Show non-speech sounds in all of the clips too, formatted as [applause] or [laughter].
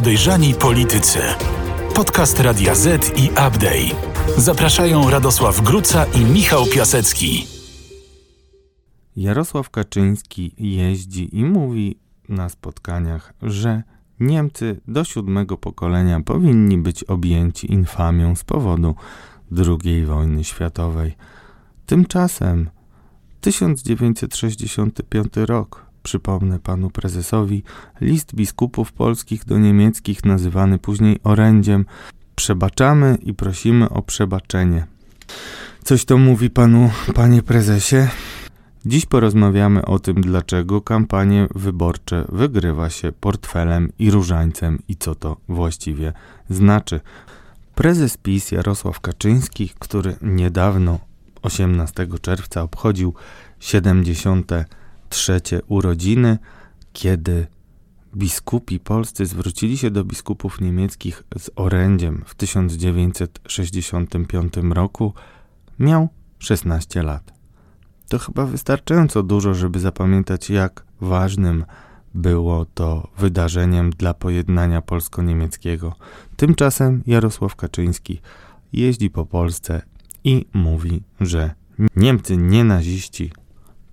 Podejrzani Politycy. Podcast Radia Z i Update. Zapraszają Radosław Gruca i Michał Piasecki. Jarosław Kaczyński jeździ i mówi na spotkaniach, że Niemcy do siódmego pokolenia powinni być objęci infamią z powodu II wojny światowej. Tymczasem 1965 rok Przypomnę panu prezesowi, list biskupów polskich do niemieckich, nazywany później orędziem. Przebaczamy i prosimy o przebaczenie. Coś to mówi panu, panie prezesie? Dziś porozmawiamy o tym, dlaczego kampanie wyborcze wygrywa się portfelem i różańcem i co to właściwie znaczy. Prezes PiS Jarosław Kaczyński, który niedawno, 18 czerwca, obchodził 70 trzecie urodziny, kiedy biskupi polscy zwrócili się do biskupów niemieckich z orędziem w 1965 roku, miał 16 lat. To chyba wystarczająco dużo, żeby zapamiętać, jak ważnym było to wydarzeniem dla pojednania polsko-niemieckiego. Tymczasem Jarosław Kaczyński jeździ po Polsce i mówi, że Niemcy nienaziści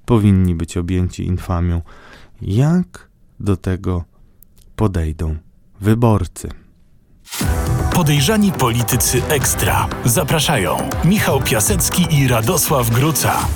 powinni być objęci infamią. Jak do tego podejdą wyborcy? Podejrzani politycy ekstra. Zapraszają Michał Piasecki i Radosław Gruca.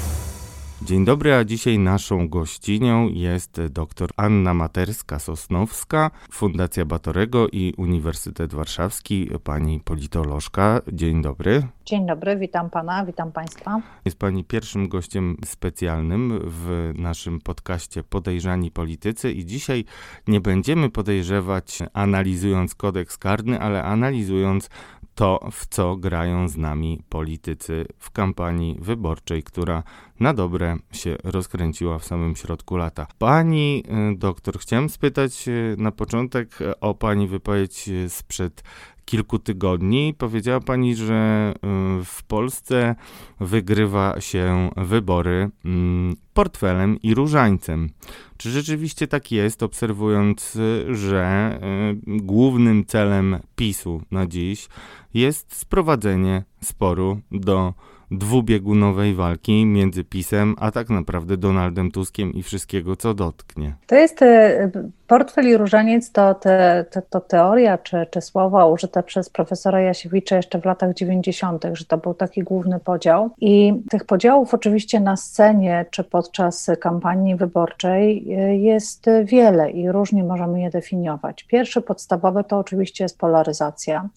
Dzień dobry, a dzisiaj naszą gościnią jest dr Anna Materska-Sosnowska, Fundacja Batorego i Uniwersytet Warszawski, pani politolożka. Dzień dobry. Dzień dobry, witam pana, witam państwa. Jest pani pierwszym gościem specjalnym w naszym podcaście Podejrzani Politycy i dzisiaj nie będziemy podejrzewać analizując kodeks karny, ale analizując to, w co grają z nami politycy w kampanii wyborczej, która na dobre się rozkręciła w samym środku lata. Pani y, doktor, chciałem spytać y, na początek o pani wypowiedź sprzed kilku tygodni. Powiedziała pani, że y, w Polsce wygrywa się wybory mm, portfelem i różańcem. Czy rzeczywiście tak jest, obserwując, że głównym celem PiSu na dziś jest sprowadzenie sporu do dwubiegunowej walki między PiSem, a tak naprawdę Donaldem Tuskiem i wszystkiego, co dotknie. To jest e, portfel i różaniec, to, te, to, to teoria czy, czy słowa użyte przez profesora Jasiewicza jeszcze w latach 90., że to był taki główny podział. I tych podziałów oczywiście na scenie czy podczas kampanii wyborczej e, jest wiele i różnie możemy je definiować. Pierwszy podstawowy to oczywiście jest polaryzacja.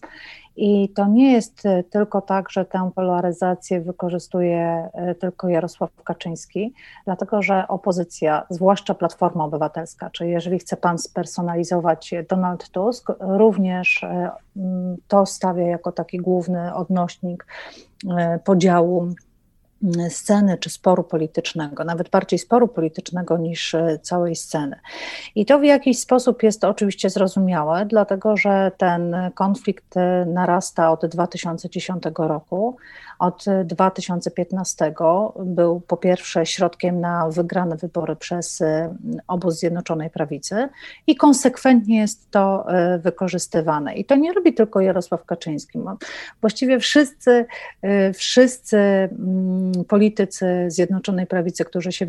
I to nie jest e, tylko tak, że tę polaryzację wykorzystuje e, tylko Jarosław Kaczyński, dlatego że opozycja, zwłaszcza Platforma Obywatelska, czyli jeżeli chce pan spersonalizować Donald Tusk, również e, to stawia jako taki główny odnośnik podziału sceny czy sporu politycznego, nawet bardziej sporu politycznego niż e, całej sceny. I to w jakiś sposób jest oczywiście zrozumiałe, dlatego że ten konflikt e, narasta od 2010 roku. Od 2015 był po pierwsze środkiem na wygrane wybory przez e, obóz Zjednoczonej Prawicy i konsekwentnie jest to wykorzystywane. I to nie robi tylko Jarosław Kaczyński. Właściwie wszyscy, wszyscy mm, politycy Zjednoczonej Prawicy, którzy się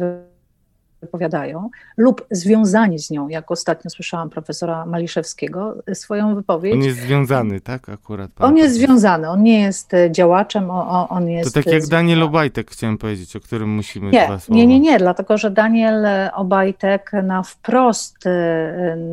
wypowiadają, lub związani z nią, jak ostatnio słyszałam profesora Maliszewskiego, swoją wypowiedź. On jest związany, tak? Akurat. On jest związany, on nie jest działaczem, on jest. To tak jak Daniel Obajtek, chciałem powiedzieć, o którym musimy nie, dwa słowa. Nie, nie, nie, dlatego że Daniel Obajtek na wprost,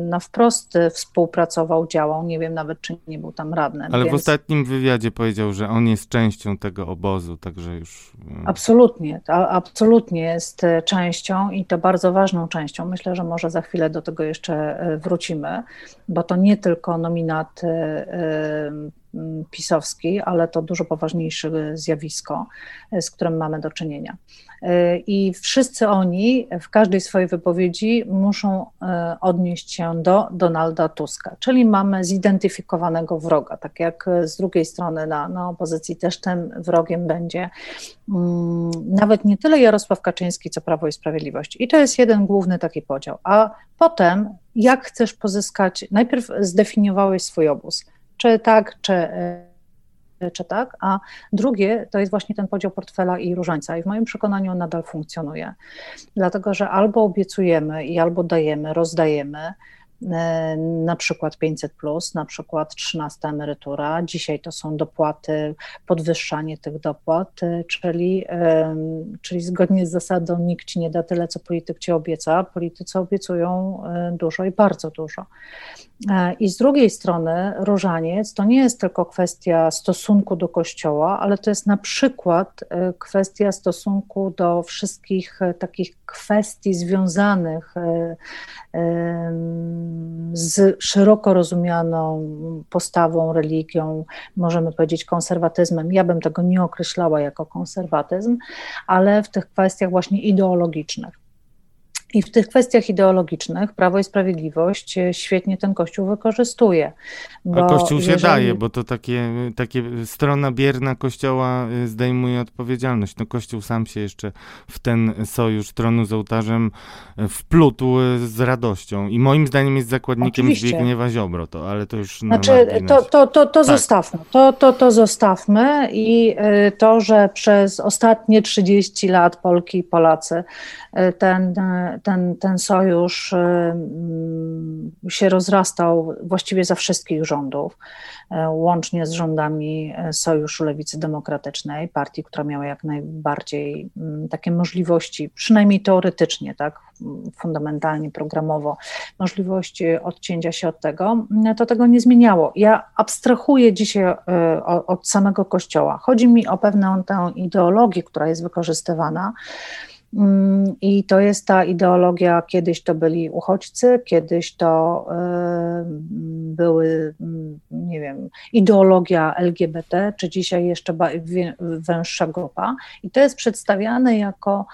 na wprost współpracował, działał, nie wiem nawet, czy nie był tam radnym. Ale więc... w ostatnim wywiadzie powiedział, że on jest częścią tego obozu, także już... Absolutnie, absolutnie jest częścią i to bardzo ważną częścią. Myślę, że może za chwilę do tego jeszcze e, wrócimy, bo to nie tylko nominat e, pisowski, ale to dużo poważniejsze zjawisko, z którym mamy do czynienia. I wszyscy oni w każdej swojej wypowiedzi muszą odnieść się do Donalda Tuska, czyli mamy zidentyfikowanego wroga, tak jak z drugiej strony na, na opozycji też tym wrogiem będzie mm, nawet nie tyle Jarosław Kaczyński, co Prawo i Sprawiedliwość. I to jest jeden główny taki podział. A potem, jak chcesz pozyskać, najpierw zdefiniowałeś swój obóz, czy tak, czy e, czy tak, a drugie to jest właśnie ten podział portfela i różańca. I w moim przekonaniu on nadal funkcjonuje, dlatego że albo obiecujemy i albo dajemy, rozdajemy, na przykład 500, na przykład 13 emerytura. Dzisiaj to są dopłaty, podwyższanie tych dopłat, e, czyli, czyli zgodnie z zasadą nikt ci nie da tyle, co polityk ci obieca. Politycy obiecują e, dużo i bardzo dużo. I z drugiej strony różaniec to nie jest tylko kwestia stosunku do kościoła, ale to jest na przykład kwestia stosunku do wszystkich takich kwestii związanych z szeroko rozumianą postawą, religią, możemy powiedzieć konserwatyzmem. Ja bym tego nie określała jako konserwatyzm, ale w tych kwestiach właśnie ideologicznych. I w tych kwestiach ideologicznych Prawo i Sprawiedliwość e, świetnie ten Kościół wykorzystuje. A Kościół się jeżeli... daje, bo to takie, takie strona bierna Kościoła e, zdejmuje odpowiedzialność. No Kościół sam się jeszcze w ten sojusz tronu z ołtarzem e, wplótł z radością i moim zdaniem jest zakładnikiem Oczywiście. Zbigniewa Ziobro, to, ale to już Znaczy, to, to, to, to tak. zostawmy, to, to, to zostawmy i to, że przez ostatnie 30 lat Polki i Polacy ten ten, ten sojusz y, mm, się rozrastał właściwie za wszystkich rządów, y, łącznie z rządami y, Sojuszu Lewicy Demokratycznej, partii, która miała jak najbardziej mm, takie możliwości, przynajmniej teoretycznie, tak, fundamentalnie, programowo, możliwość odcięcia się od tego, to tego nie zmieniało. Ja abstrahuję dzisiaj od samego Kościoła. Chodzi mi o pewną tę ideologię, która jest wykorzystywana Mm, I to jest ta ideologia, kiedyś to byli uchodźcy, kiedyś to y, były, mm, nie wiem, ideologia LGBT, czy dzisiaj jeszcze węższa grupa. I to jest przedstawiane jako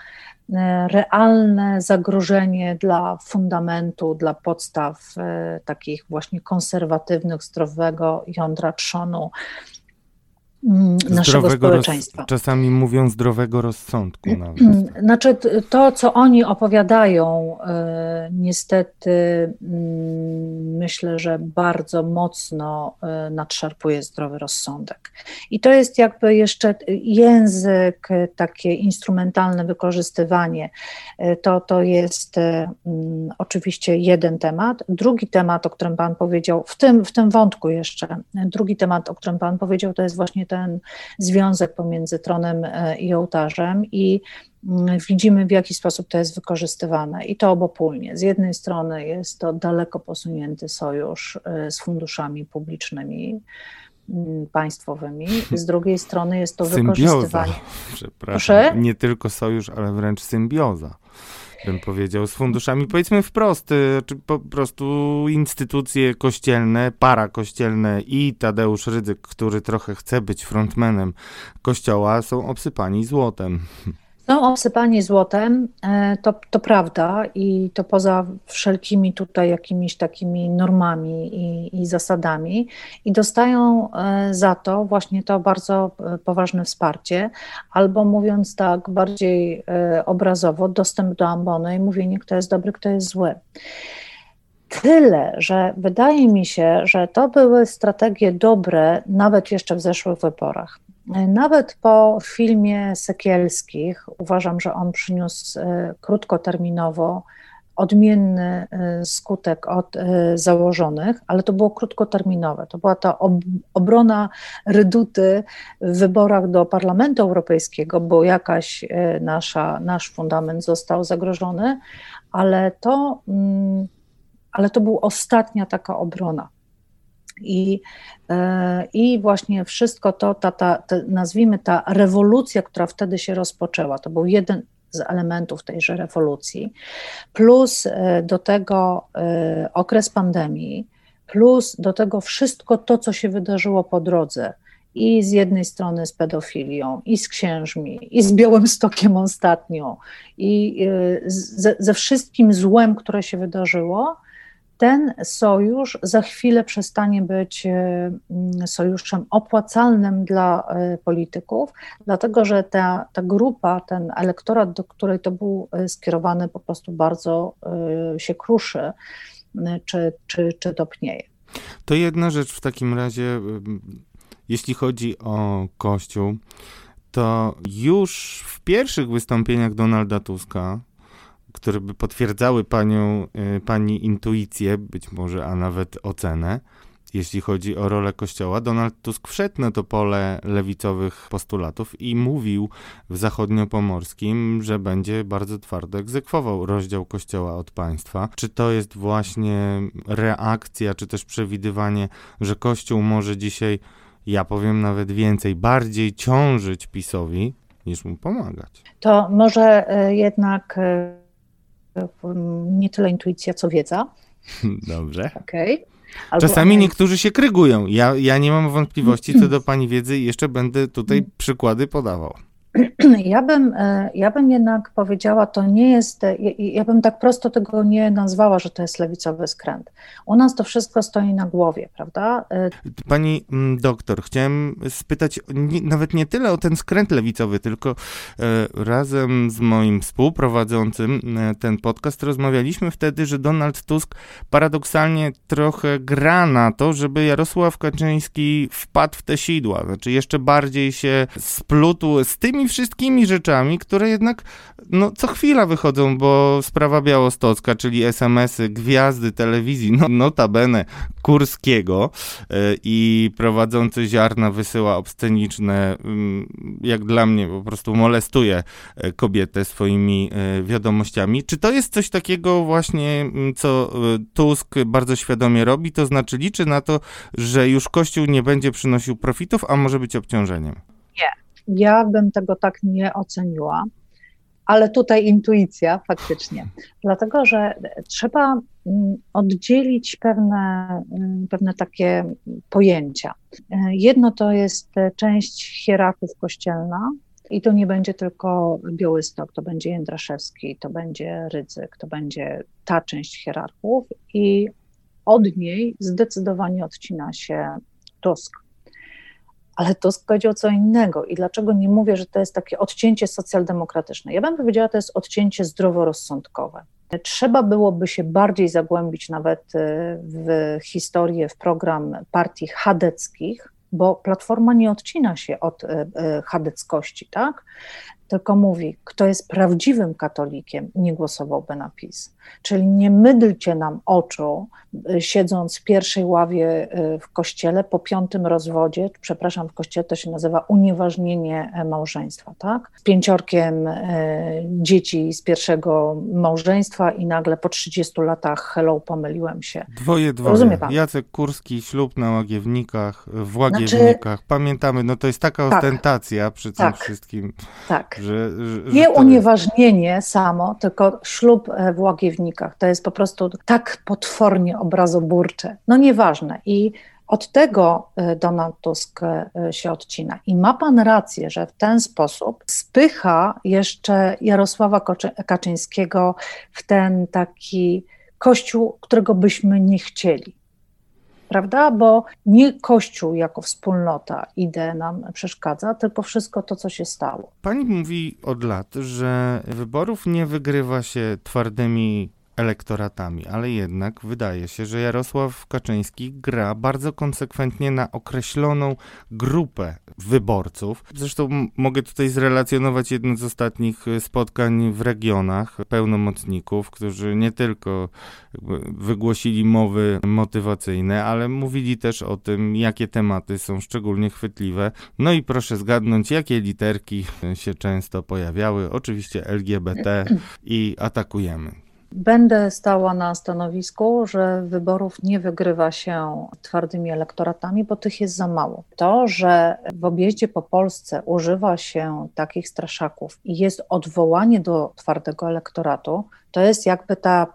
y, realne zagrożenie dla fundamentu, dla podstaw y, takich właśnie konserwatywnych, zdrowego jądra trzonu Mm, naszego społeczeństwa. czasami mówią zdrowego rozsądku. Nawet. Znaczy, to, co oni opowiadają, e, niestety mm, myślę, że bardzo mocno e, nadszarpuje zdrowy rozsądek. I to jest jakby jeszcze język, takie instrumentalne wykorzystywanie. E, to, to jest mm, oczywiście jeden temat. Drugi temat, o którym Pan powiedział, w tym, w tym wątku jeszcze, drugi temat, o którym Pan powiedział, to jest właśnie ten związek pomiędzy tronem e, i ołtarzem i mm, widzimy, w jaki sposób to jest wykorzystywane i to obopólnie. Z jednej strony jest to daleko posunięty sojusz e, z funduszami publicznymi, mm, państwowymi, z drugiej strony jest to symbioza. wykorzystywanie. Przepraszam, Proszę? nie tylko sojusz, ale wręcz symbioza bym powiedział, z funduszami, powiedzmy wprost, y, czy po prostu instytucje kościelne, parakościelne i Tadeusz Rydzyk, który trochę chce być frontmanem kościoła, są obsypani złotem. Są obsypani złotem, e, to, to prawda i to poza wszelkimi tutaj jakimiś takimi normami i, i, zasadami i dostają e, za to właśnie to bardzo e, poważne wsparcie, albo mówiąc tak bardziej obrazowo, dostęp do ambony i mówienie, kto jest dobry, kto jest zły. Tyle, że wydaje mi się, że to były strategie dobre nawet jeszcze w zeszłych wyborach. Nawet po filmie Sekielskich uważam, że on przyniósł e, krótkoterminowo odmienny e, skutek od e, założonych, ale to było krótkoterminowe. To była ta obrona reduty w wyborach do Parlamentu Europejskiego, bo jakaś nasza, nasz fundament został zagrożony, ale to, mm, ale to była ostatnia taka obrona. I, e, I właśnie wszystko to, ta, ta, ta, nazwijmy ta rewolucja, która wtedy się rozpoczęła, to był jeden z elementów tejże rewolucji, plus e, do tego e, okres pandemii, plus do tego wszystko to, co się wydarzyło po drodze. I z jednej strony z pedofilią, i z księżmi, i z Białymstokiem ostatnio, i ze, ze wszystkim złem, które się wydarzyło, ten sojusz za chwilę przestanie być y, sojuszem opłacalnym dla y, polityków, dlatego że ta, ta grupa, ten elektorat, do której to był skierowany, po prostu bardzo się kruszy czy, czy, czy topnieje. To jedna rzecz w takim razie, jeśli chodzi o Kościół, to już w pierwszych wystąpieniach Donalda Tuska, które by potwierdzały panią, y, pani intuicję, być może, a nawet ocenę, jeśli chodzi o rolę Kościoła. Donald Tusk wszedł na to pole lewicowych postulatów i mówił w zachodniopomorskim, że będzie bardzo twardo egzekwował rozdział Kościoła od państwa. Czy to jest właśnie reakcja, czy też przewidywanie, że Kościół może dzisiaj, ja powiem nawet więcej, bardziej ciążyć PiSowi, niż mu pomagać? To może e, jednak e, nie tyle intuicja, co wiedza. Dobrze. Okej. Okay. Albo Czasami niektórzy się krygują. Ja, ja nie mam wątpliwości co do pani wiedzy i jeszcze będę tutaj przykłady podawał. [clears throat] Ja bym, e, ja bym jednak powiedziała, to nie jest, ja, ja bym tak prosto tego nie nazwała, że to jest lewicowy skręt. U nas to wszystko stoi na głowie, prawda? E, Pani mm, doktor, chciałem spytać nawet nie tyle o ten skręt lewicowy, tylko e, razem z moim współprowadzącym e, ten podcast rozmawialiśmy wtedy, że Donald Tusk paradoksalnie trochę gra na to, żeby Jarosław Kaczyński wpadł w te sidła, znaczy jeszcze bardziej się splótł z tymi tymi wszystkimi rzeczami, które jednak no, co chwila wychodzą, bo sprawa białostocka, czyli SMS-y, gwiazdy telewizji, no, notabene Kurskiego yy, i prowadzący ziarna wysyła obsceniczne, yy, jak dla mnie po prostu molestuje e, kobietę swoimi yy, wiadomościami. Czy to jest coś takiego właśnie, mm, co Tusk bardzo świadomie robi, to znaczy liczy na to, że już Kościół nie będzie przynosił profitów, a może być obciążeniem? Nie. Ja bym tego tak nie oceniła, ale tutaj intuicja faktycznie, dlatego że trzeba mm, oddzielić pewne, mm, pewne takie pojęcia. Jedno to jest część hierarchów kościelna, i to nie będzie tylko Białystok, to będzie Jędraszewski, to będzie Rydzyk, to będzie ta część hierarchów i od niej zdecydowanie odcina się Tusk ale Tusk powiedział co innego. I dlaczego nie mówię, że to jest takie odcięcie socjaldemokratyczne? Ja bym powiedziała, to jest odcięcie zdroworozsądkowe. Trzeba byłoby się bardziej zagłębić nawet y, w historię, w program partii chadeckich, bo Platforma nie odcina się od y, y, chadeckości, tak? Tylko mówi, kto jest prawdziwym katolikiem, nie głosowałby na PiS. Czyli nie mydlcie nam oczu, y, siedząc w pierwszej ławie y, w kościele po piątym rozwodzie, przepraszam, w kościele to się nazywa unieważnienie e, małżeństwa, tak? Z pięciorkiem e, dzieci z pierwszego małżeństwa i nagle po 30 latach, hello, pomyliłem się. Dwoje, dwoje. Rozumie pan? Jacek Kurski, ślub na Łagiewnikach, w Łagiewnikach. Znaczy, Pamiętamy, no to jest taka tak, ostentacja przy tym tak, wszystkim. Tak. Że, że, nie unieważnienie samo, tylko ślub e, w Łagiewnikach. To jest po prostu tak potwornie obrazoburcze. No nieważne. I od tego e, Donald Tusk e, się odcina. I ma pan rację, że w ten sposób spycha jeszcze Jarosława Kaczyńskiego w ten taki kościół, którego byśmy nie chcieli prawda? Bo nie Kościół jako wspólnota, idea nam przeszkadza, tylko wszystko to, co się stało. Pani mówi od lat, że wyborów nie wygrywa się twardymi elektoratami, ale jednak wydaje się, że Jarosław Kaczyński gra bardzo konsekwentnie na określoną grupę wyborców. Zresztą mogę tutaj zrelacjonować jedno z ostatnich e, spotkań w regionach pełnomocników, którzy nie tylko wygłosili mowy motywacyjne, ale mówili też o tym, jakie tematy są szczególnie chwytliwe. No i proszę zgadnąć, jakie literki się często pojawiały. Oczywiście LGBT i atakujemy. Będę stała na stanowisku, że wyborów nie wygrywa się twardymi elektoratami, bo tych jest za mało. To, że w objeździe po Polsce używa się takich straszaków i jest odwołanie do twardego elektoratu, to jest jakby ta,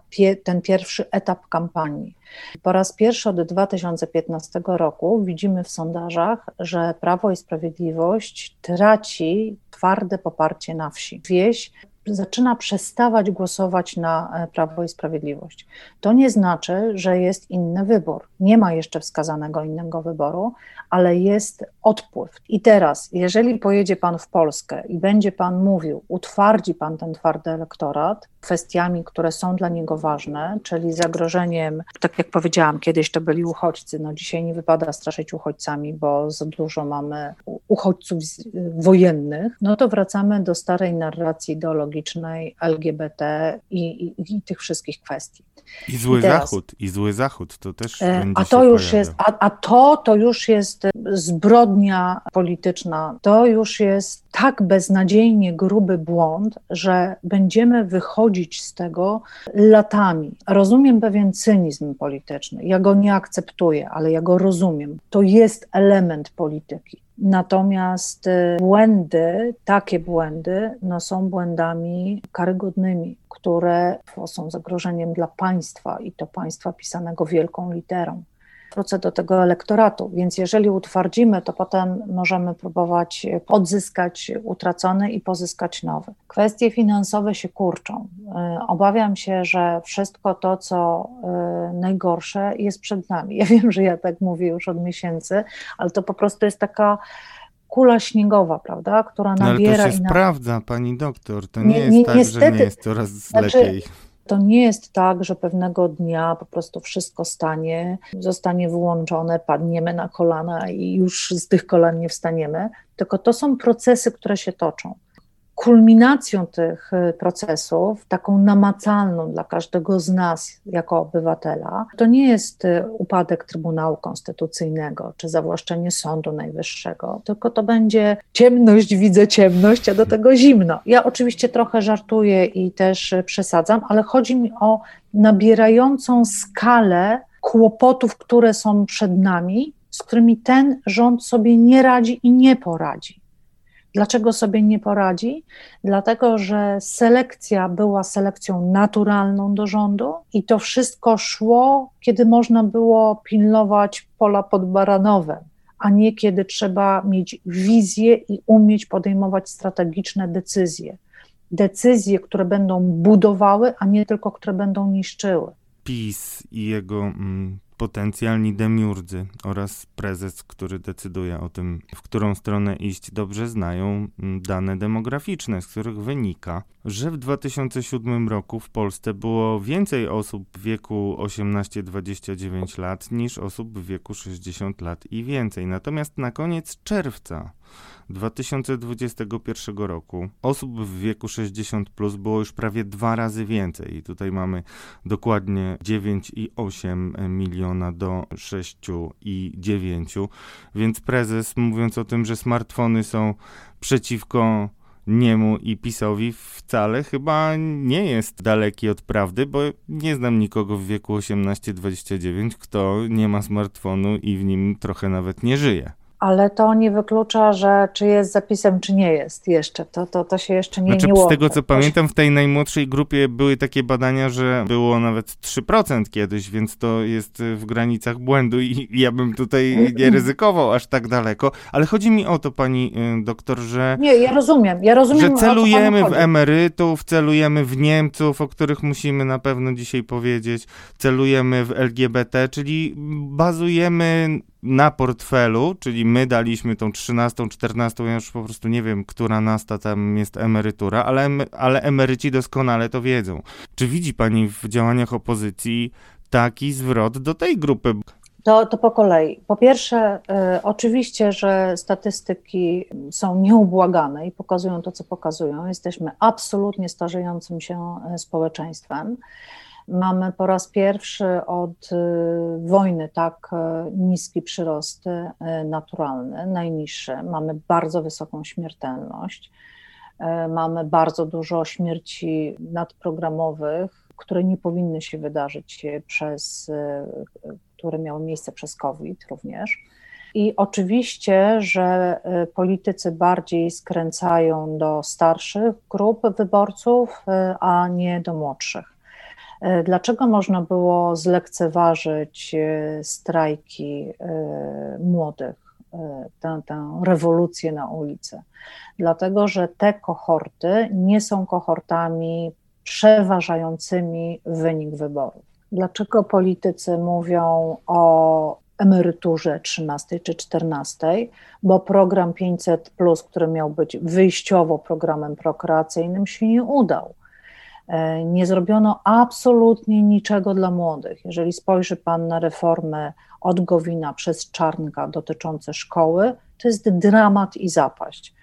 ten pierwszy etap kampanii. Po raz pierwszy od 2015 roku widzimy w sondażach, że Prawo i Sprawiedliwość traci twarde poparcie na wsi. Wieś zaczyna przestawać głosować na e, Prawo i Sprawiedliwość. To nie znaczy, że jest inny wybór. Nie ma jeszcze wskazanego innego wyboru, ale jest odpływ. I teraz, jeżeli pojedzie Pan w Polskę i będzie Pan mówił, utwardzi Pan ten twardy elektorat kwestiami, które są dla niego ważne, czyli zagrożeniem, tak jak powiedziałam, kiedyś to byli uchodźcy, no dzisiaj nie wypada straszyć uchodźcami, bo za dużo mamy uchodźców wojennych, no to wracamy do starej narracji ideologicznej LGBT i, i, i tych wszystkich kwestii. I zły I teraz, zachód, i zły zachód, to też e, a to już jest, a, a to to już jest zbrodnia polityczna, to już jest tak beznadziejnie gruby błąd, że będziemy wychodzić z tego latami. Rozumiem pewien cynizm polityczny, ja go nie akceptuję, ale ja go rozumiem. To jest element polityki. Natomiast y, błędy, takie błędy, no są błędami karygodnymi, które są zagrożeniem dla państwa i to państwa pisanego wielką literą wrócę do tego elektoratu. Więc jeżeli utwardzimy, to potem możemy próbować odzyskać utracony i pozyskać nowy. Kwestie finansowe się kurczą. Y, obawiam się, że wszystko to, co y, najgorsze, jest przed nami. Ja [laughs] wiem, że ja tak mówię już od miesięcy, ale to po prostu jest taka kula śniegowa, prawda, która nabiera. No ale to się i na... sprawdza, pani doktor. To nie, nie jest tak, niestety, że nie jest coraz znaczy, lepiej. To nie jest tak, że pewnego dnia po prostu wszystko stanie, zostanie wyłączone, padniemy na kolana i już z tych kolan nie wstaniemy, tylko to są procesy, które się toczą kulminacją tych y, procesów, taką namacalną dla każdego z nas jako obywatela, to nie jest y, upadek Trybunału Konstytucyjnego czy zawłaszczenie Sądu Najwyższego, tylko to będzie ciemność, widzę ciemność, a do tego zimno. Ja oczywiście trochę żartuję i też przesadzam, ale chodzi mi o nabierającą skalę kłopotów, które są przed nami, z którymi ten rząd sobie nie radzi i nie poradzi. Dlaczego sobie nie poradzi? Dlatego, że selekcja była selekcją naturalną do rządu i to wszystko szło, kiedy można było pilnować pola pod Baranowem, a nie kiedy trzeba mieć wizję i umieć podejmować strategiczne decyzje. Decyzje, które będą budowały, a nie tylko które będą niszczyły. PiS i jego mm, potencjalni demiurdzy oraz prezes, który decyduje o tym, w którą stronę iść, dobrze znają mm, dane demograficzne, z których wynika, że w 2007 roku w Polsce było więcej osób w wieku 18-29 lat niż osób w wieku 60 lat i więcej. Natomiast na koniec czerwca 2021 roku osób w wieku 60 plus było już prawie dwa razy więcej. I tutaj mamy dokładnie 9,8 miliona do 6,9. Więc prezes, mówiąc o tym, że smartfony są przeciwko niemu i PiSowi wcale chyba nie jest daleki od prawdy, bo nie znam nikogo w wieku 18-29, kto nie ma smartfonu i w nim trochę nawet nie żyje ale to nie wyklucza, że czy jest zapisem, czy nie jest jeszcze. To, to, to się jeszcze nie, znaczy, nie Z tego co pamiętam, w tej najmłodszej grupie były takie badania, że było nawet 3% kiedyś, więc to jest w granicach błędu i [laughs] ja bym tutaj nie ryzykował aż tak daleko. Ale chodzi mi o to, pani y, doktor, że. Nie, ja rozumiem. Ja rozumiem że celujemy w emerytów, celujemy w Niemców, o których musimy na pewno dzisiaj powiedzieć, celujemy w LGBT, czyli bazujemy na portfelu, czyli my daliśmy tą 13, 14, ja już po prostu nie wiem, która nasta tam jest emerytura, ale, ale emeryci doskonale to wiedzą. Czy widzi pani w działaniach opozycji taki zwrot do tej grupy? To, to po kolei. Po pierwsze, y, oczywiście, że statystyki są nieubłagane i pokazują to, co pokazują. Jesteśmy absolutnie starzejącym się y, społeczeństwem. Mamy po raz pierwszy od y, wojny tak y, niski przyrost y, naturalny, najniższy. Mamy bardzo wysoką śmiertelność. Mamy bardzo dużo śmierci nadprogramowych, które nie powinny się wydarzyć przez, które miały miejsce przez COVID również. I oczywiście, że politycy bardziej skręcają do starszych grup wyborców, a nie do młodszych. E, dlaczego można było zlekceważyć e, strajki e, młodych, tę, tę rewolucję na ulicy? Dlatego, że te kohorty nie są kohortami przeważającymi wynik wyborów. Dlaczego politycy mówią o emeryturze 13 czy 14? Bo program 500, który miał być wyjściowo programem prokreacyjnym, się nie udał nie zrobiono absolutnie niczego dla młodych. Jeżeli spojrzy Pan na reformę od Gowina przez Czarnka dotyczące szkoły, to jest dramat i zapaść.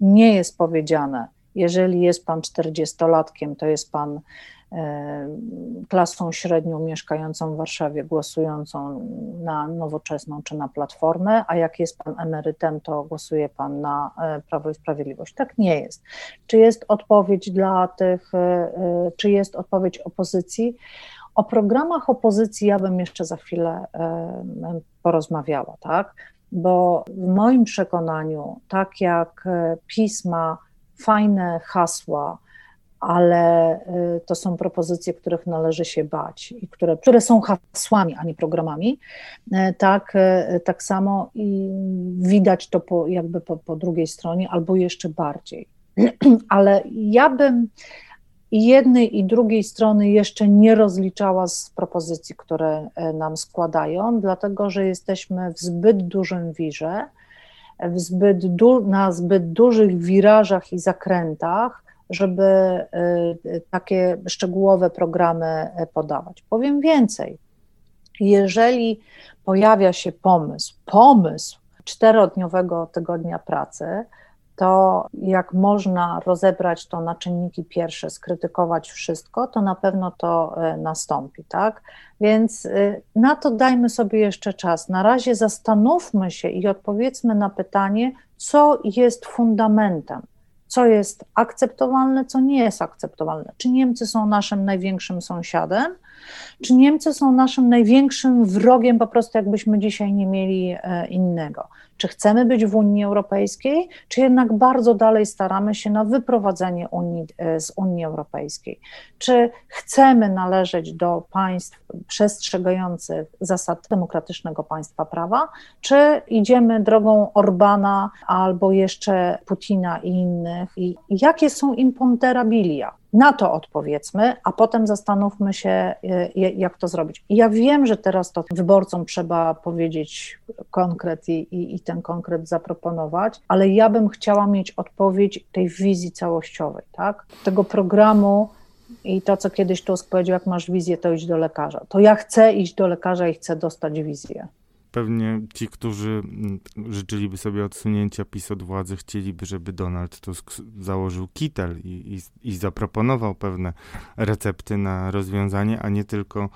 Nie jest powiedziane, jeżeli jest Pan 40-latkiem, to jest Pan E, klasą średnią mieszkającą w Warszawie, głosującą na nowoczesną czy na platformę, a jak jest pan emerytem, to głosuje pan na e, Prawo i Sprawiedliwość. Tak nie jest. Czy jest odpowiedź dla tych, e, czy jest odpowiedź opozycji? O programach opozycji ja bym jeszcze za chwilę porozmawiała, tak? Bo w moim przekonaniu, tak jak pisma, fajne hasła, ale y, to są propozycje, których należy się bać i które, które są hasłami, a nie programami. Y, tak, y, tak samo i widać to po, jakby po, po drugiej stronie, albo jeszcze bardziej. [clears throat] Ale ja bym jednej, i drugiej strony jeszcze nie rozliczała z propozycji, które nam składają, dlatego że jesteśmy w zbyt dużym wirze, w zbyt du- na zbyt dużych wirażach i zakrętach, żeby y, takie szczegółowe programy y, podawać. Powiem więcej. Jeżeli pojawia się pomysł, pomysł czterodniowego tygodnia pracy, to jak można rozebrać to na czynniki pierwsze, skrytykować wszystko, to na pewno to y, nastąpi, tak? Więc na to dajmy sobie jeszcze czas. Na razie zastanówmy się i odpowiedzmy na pytanie, co jest fundamentem co jest akceptowalne, co nie jest akceptowalne. Czy Niemcy są naszym największym sąsiadem, czy Niemcy są naszym największym wrogiem, po prostu jakbyśmy dzisiaj nie mieli e, innego? Czy chcemy być w Unii Europejskiej, czy jednak bardzo dalej staramy się na wyprowadzenie Unii, e, z Unii Europejskiej? Czy chcemy należeć do państw przestrzegających zasad demokratycznego państwa prawa, czy idziemy drogą Orbana albo jeszcze Putina i innych? I jakie są imponderabilia? Na to odpowiedzmy, a potem zastanówmy się, y, jak to zrobić. ja wiem, że teraz to wyborcom trzeba powiedzieć konkret i, i, i ten konkret zaproponować, ale ja bym chciała mieć odpowiedź tej wizji całościowej, tak? Tego programu i to, co kiedyś Tusk powiedział, jak masz wizję, to idź do lekarza. To ja chcę iść do lekarza i chcę dostać wizję pewnie ci, którzy mm, życzyliby sobie odsunięcia PiS od władzy, chcieliby, żeby Donald Tusk założył kitel i, i, i zaproponował pewne recepty na rozwiązanie, a nie tylko,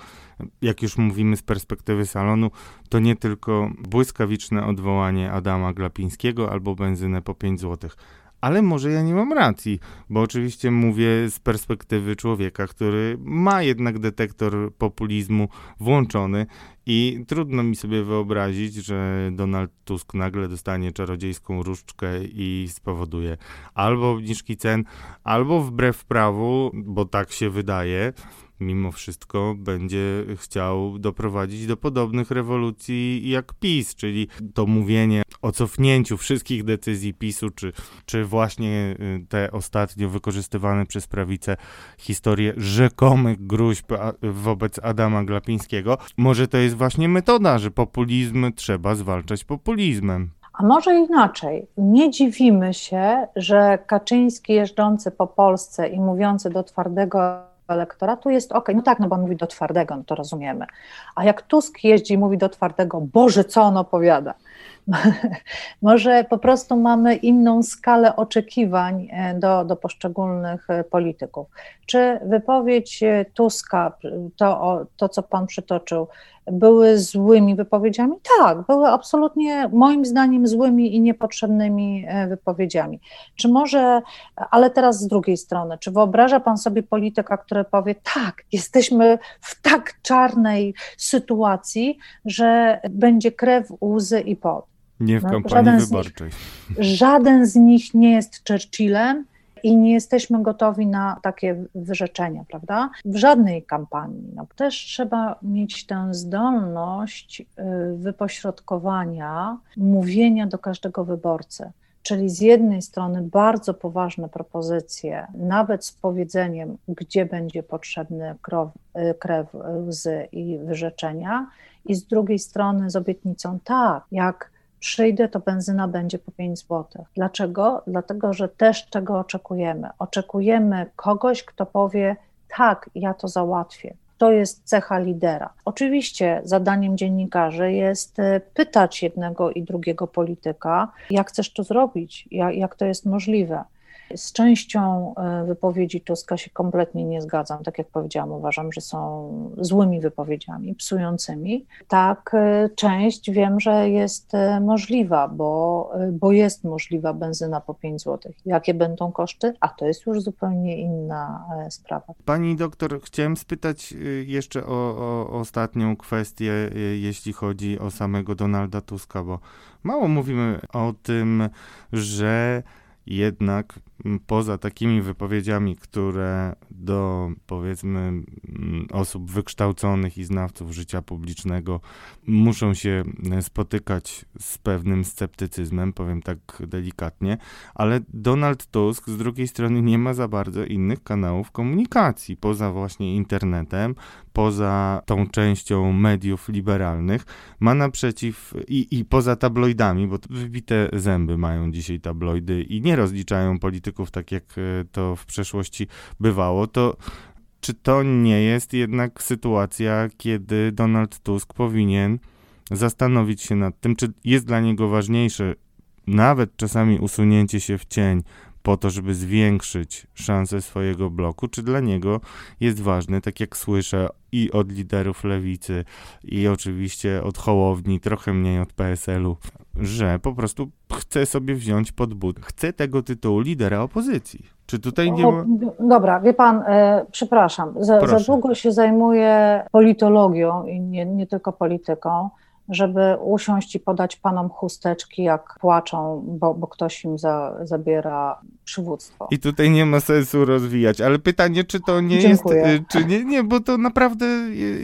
jak już mówimy z perspektywy salonu, to nie tylko błyskawiczne odwołanie Adama Glapińskiego albo benzynę po 5 złotych. Ale może ja nie mam racji, bo oczywiście mówię z perspektywy człowieka, który ma jednak detektor populizmu włączony i trudno mi sobie wyobrazić, że Donald Tusk nagle dostanie czarodziejską różdżkę i spowoduje albo obniżki cen, albo wbrew prawu, bo tak się wydaje, mimo wszystko będzie chciał doprowadzić do podobnych rewolucji jak PiS, czyli to mówienie o cofnięciu wszystkich decyzji PiSu, czy, czy właśnie y, te ostatnio wykorzystywane przez prawicę historie rzekomych gruźb wobec Adama Glapińskiego. Może to jest właśnie metoda, że populizm trzeba zwalczać populizmem. A może inaczej. Nie dziwimy się, że Kaczyński jeżdżący po Polsce i mówiący do twardego elektoratu jest ok, no tak, no bo on mówi do twardego, no to rozumiemy. A jak Tusk jeździ i mówi do twardego, Boże, co on opowiada? [laughs] Może po prostu mamy inną skalę oczekiwań e, do, do poszczególnych e, polityków. Czy wypowiedź e, Tuska, to, to co Pan przytoczył, były złymi wypowiedziami? Tak, były absolutnie moim zdaniem złymi i niepotrzebnymi wypowiedziami. Czy może, ale teraz z drugiej strony, czy wyobraża Pan sobie polityka, który powie, tak, jesteśmy w tak czarnej sytuacji, że będzie krew, łzy i pot. Nie w no, kampanii wyborczej. Z nich, żaden z nich nie jest Churchillem i nie jesteśmy gotowi na takie wyrzeczenia, prawda? W żadnej kampanii. No, też trzeba mieć tę zdolność y, wypośrodkowania, mówienia do każdego wyborcy. Czyli z jednej strony bardzo poważne propozycje, nawet z powiedzeniem, gdzie będzie potrzebny krew, y, krew, łzy i wyrzeczenia, i z drugiej strony z obietnicą, tak, jak przyjdę, to benzyna będzie po 5 zł. Dlaczego? Dlatego, że też tego oczekujemy. Oczekujemy kogoś, kto powie: Tak, ja to załatwię. To jest cecha lidera. Oczywiście zadaniem dziennikarzy jest e, pytać jednego i drugiego polityka, jak chcesz to zrobić, jak, jak to jest możliwe. Z częścią e, wypowiedzi Tuska się kompletnie nie zgadzam. Tak jak powiedziałam, uważam, że są złymi wypowiedziami, psującymi. Tak, e, część wiem, że jest e, możliwa, bo, bo jest możliwa benzyna po 5 zł. Jakie będą koszty? A to jest już zupełnie inna sprawa. Pani doktor, chciałem spytać jeszcze o, o ostatnią kwestię, jeśli chodzi o samego Donalda Tuska, bo mało mówimy o tym, że jednak poza takimi wypowiedziami, które do powiedzmy osób wykształconych i znawców życia publicznego muszą się spotykać z pewnym sceptycyzmem, powiem tak delikatnie, ale Donald Tusk z drugiej strony nie ma za bardzo innych kanałów komunikacji poza właśnie internetem, poza tą częścią mediów liberalnych, ma naprzeciw i, i poza tabloidami, bo wybite zęby mają dzisiaj tabloidy i nie rozliczają polityków tak jak e, to w przeszłości bywało, to czy to nie jest jednak sytuacja, kiedy Donald Tusk powinien zastanowić się nad tym, czy jest dla niego ważniejsze nawet czasami usunięcie się w cień po to, żeby zwiększyć szanse swojego bloku, czy dla niego jest ważne, tak jak słyszę i od liderów lewicy, i oczywiście od Hołowni, trochę mniej od PSL-u, że po prostu chce sobie wziąć pod but, chce tego tytułu lidera opozycji. Czy tutaj nie ma... Dobra, wie pan, e, przepraszam, za, za, długo się zajmuję politologią i nie, nie tylko polityką żeby usiąść i podać panom chusteczki, jak płaczą, bo, bo ktoś im za, zabiera przywództwo. I tutaj nie ma sensu rozwijać, ale pytanie, czy to nie Dziękuję. jest, czy nie, nie, bo to naprawdę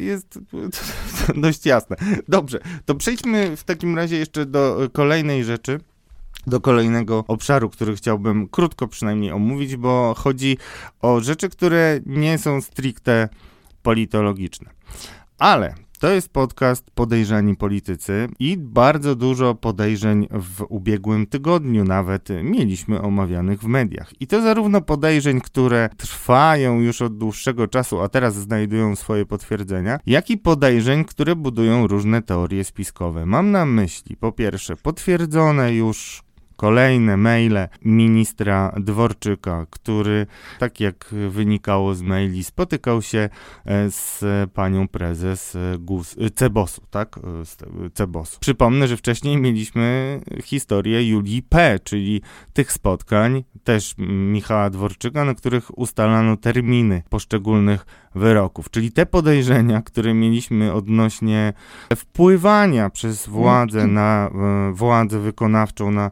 jest [laughs] dość jasne. Dobrze, to przejdźmy w takim razie jeszcze do kolejnej rzeczy do kolejnego obszaru, który chciałbym krótko przynajmniej omówić, bo chodzi o rzeczy, które nie są stricte politologiczne. Ale to jest podcast Podejrzani Politycy i bardzo dużo podejrzeń w ubiegłym tygodniu nawet mieliśmy omawianych w mediach. I to zarówno podejrzeń, które trwają już od dłuższego czasu, a teraz znajdują swoje potwierdzenia, jak i podejrzeń, które budują różne teorie spiskowe. Mam na myśli po pierwsze potwierdzone już kolejne maile ministra Dworczyka, który, tak jak wynikało z maili, spotykał się e, z panią prezes e, GUS, e, Cebosu, tak? Cebosu. Przypomnę, że wcześniej mieliśmy historię Julii P., czyli tych spotkań, też Michała Dworczyka, na których ustalano terminy poszczególnych wyroków. Czyli te podejrzenia, które mieliśmy odnośnie wpływania przez władzę na władzę wykonawczą, na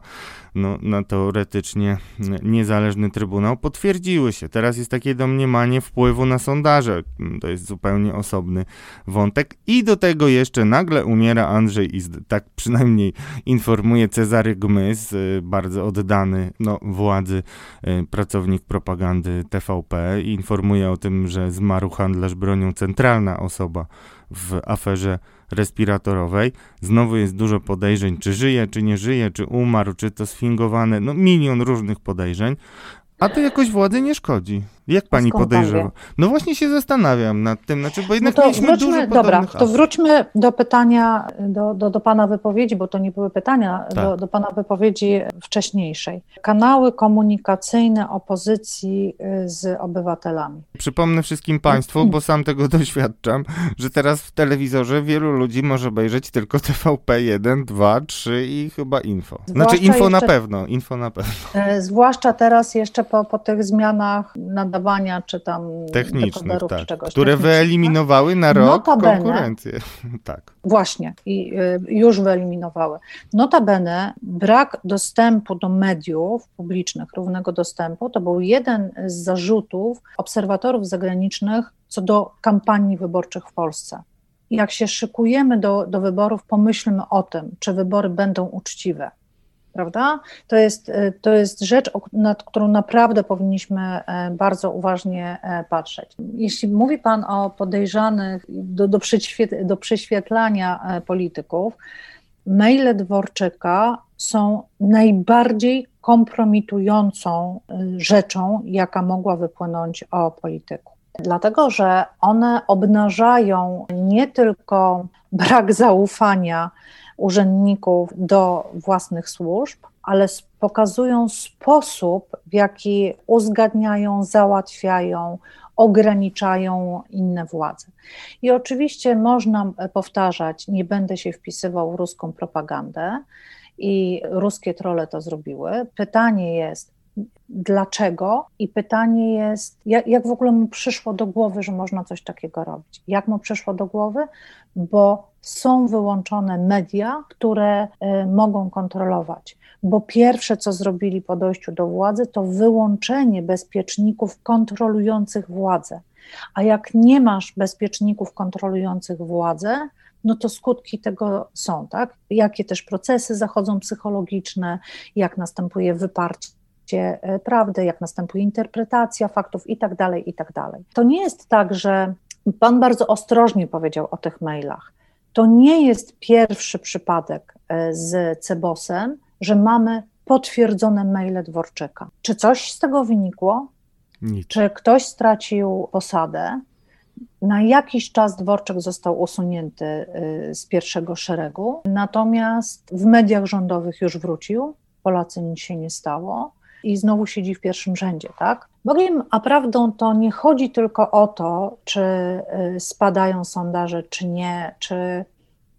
no, na teoretycznie niezależny trybunał, potwierdziły się. Teraz jest takie domniemanie wpływu na sondaże. To jest zupełnie osobny wątek. I do tego jeszcze nagle umiera Andrzej Izd, tak przynajmniej informuje Cezary Gmys, y, bardzo oddany no, władzy y, pracownik propagandy TVP. Informuje o tym, że zmarł handlarz bronią centralna osoba w aferze respiratorowej. Znowu jest dużo podejrzeń, czy żyje, czy nie żyje, czy umarł, czy to sfingowane, no milion różnych podejrzeń, a to jakoś władzy nie szkodzi. Jak pani Skąd podejrzewa? No właśnie się zastanawiam nad tym, znaczy, bo jednak no to mieliśmy dużo wróćmy, podobnych dobra, to wróćmy do pytania, do, do, do Pana wypowiedzi, bo to nie były pytania, Tak. do, do Pana wypowiedzi wcześniejszej. Kanały komunikacyjne opozycji y, z obywatelami. Przypomnę wszystkim Państwu, bo sam tego [laughs] doświadczam, że teraz w telewizorze wielu ludzi może obejrzeć tylko TVP 1, 2, 3 i chyba info. Znaczy Zwłaszcza info na jeszcze- pewno, info na pewno. E, Zwłaszcza teraz jeszcze po, po tych zmianach nadawania, czy tam Technicznych, dekoderów, czy tak. czegoś. Które technicznych, tak? wyeliminowały na rok Notabene- konkurencję. [laughs] Tak. Właśnie, i y, już wyeliminowały. Notabene brak dostępu do mediów publicznych, równego dostępu, to był jeden z zarzutów obserwatorów zagranicznych co do kampanii wyborczych w Polsce. Jak się szykujemy do, do wyborów, pomyślmy o tym, czy wybory będą uczciwe. Prawda? To jest, y, to jest rzecz, nad którą naprawdę powinniśmy e, bardzo uważnie e, patrzeć. Jeśli mówi Pan o podejrzanych do, do, przyświet, do prześwietlania e, polityków, maile Dworczyka są najbardziej kompromitującą rzeczą, jaka mogła wypłynąć o polityku. Dlatego, że one obnażają nie tylko brak zaufania urzędników do własnych służb, ale pokazują sposób, w jaki uzgadniają, załatwiają, ograniczają inne władze. I oczywiście można e, powtarzać, nie będę się wpisywał w ruską propagandę i ruskie trole to zrobiły. Pytanie jest, dlaczego? I pytanie jest, jak, jak w ogóle mu przyszło do głowy, że można coś takiego robić? Jak mu przyszło do głowy? Bo są wyłączone media, które y, mogą kontrolować. Bo pierwsze, co zrobili po dojściu do władzy, to wyłączenie bezpieczników kontrolujących władzę. A jak nie masz bezpieczników kontrolujących władzę, no to skutki tego są, tak? Jakie też procesy zachodzą psychologiczne, jak następuje wyparcie e, prawdy, jak następuje interpretacja faktów i tak dalej, i tak dalej. To nie jest tak, że Pan bardzo ostrożnie powiedział o tych mailach. To nie jest pierwszy przypadek e, z Cebosem, że mamy potwierdzone maile Dworczyka. Czy coś z tego wynikło? Nic. Czy ktoś stracił posadę? Na jakiś czas Dworczyk został usunięty y, z pierwszego szeregu, natomiast w mediach rządowych już wrócił, Polacy nic się nie stało i znowu siedzi w pierwszym rzędzie, tak? Bowiem, a prawdą to nie chodzi tylko o to, czy y, spadają sondaże, czy nie, czy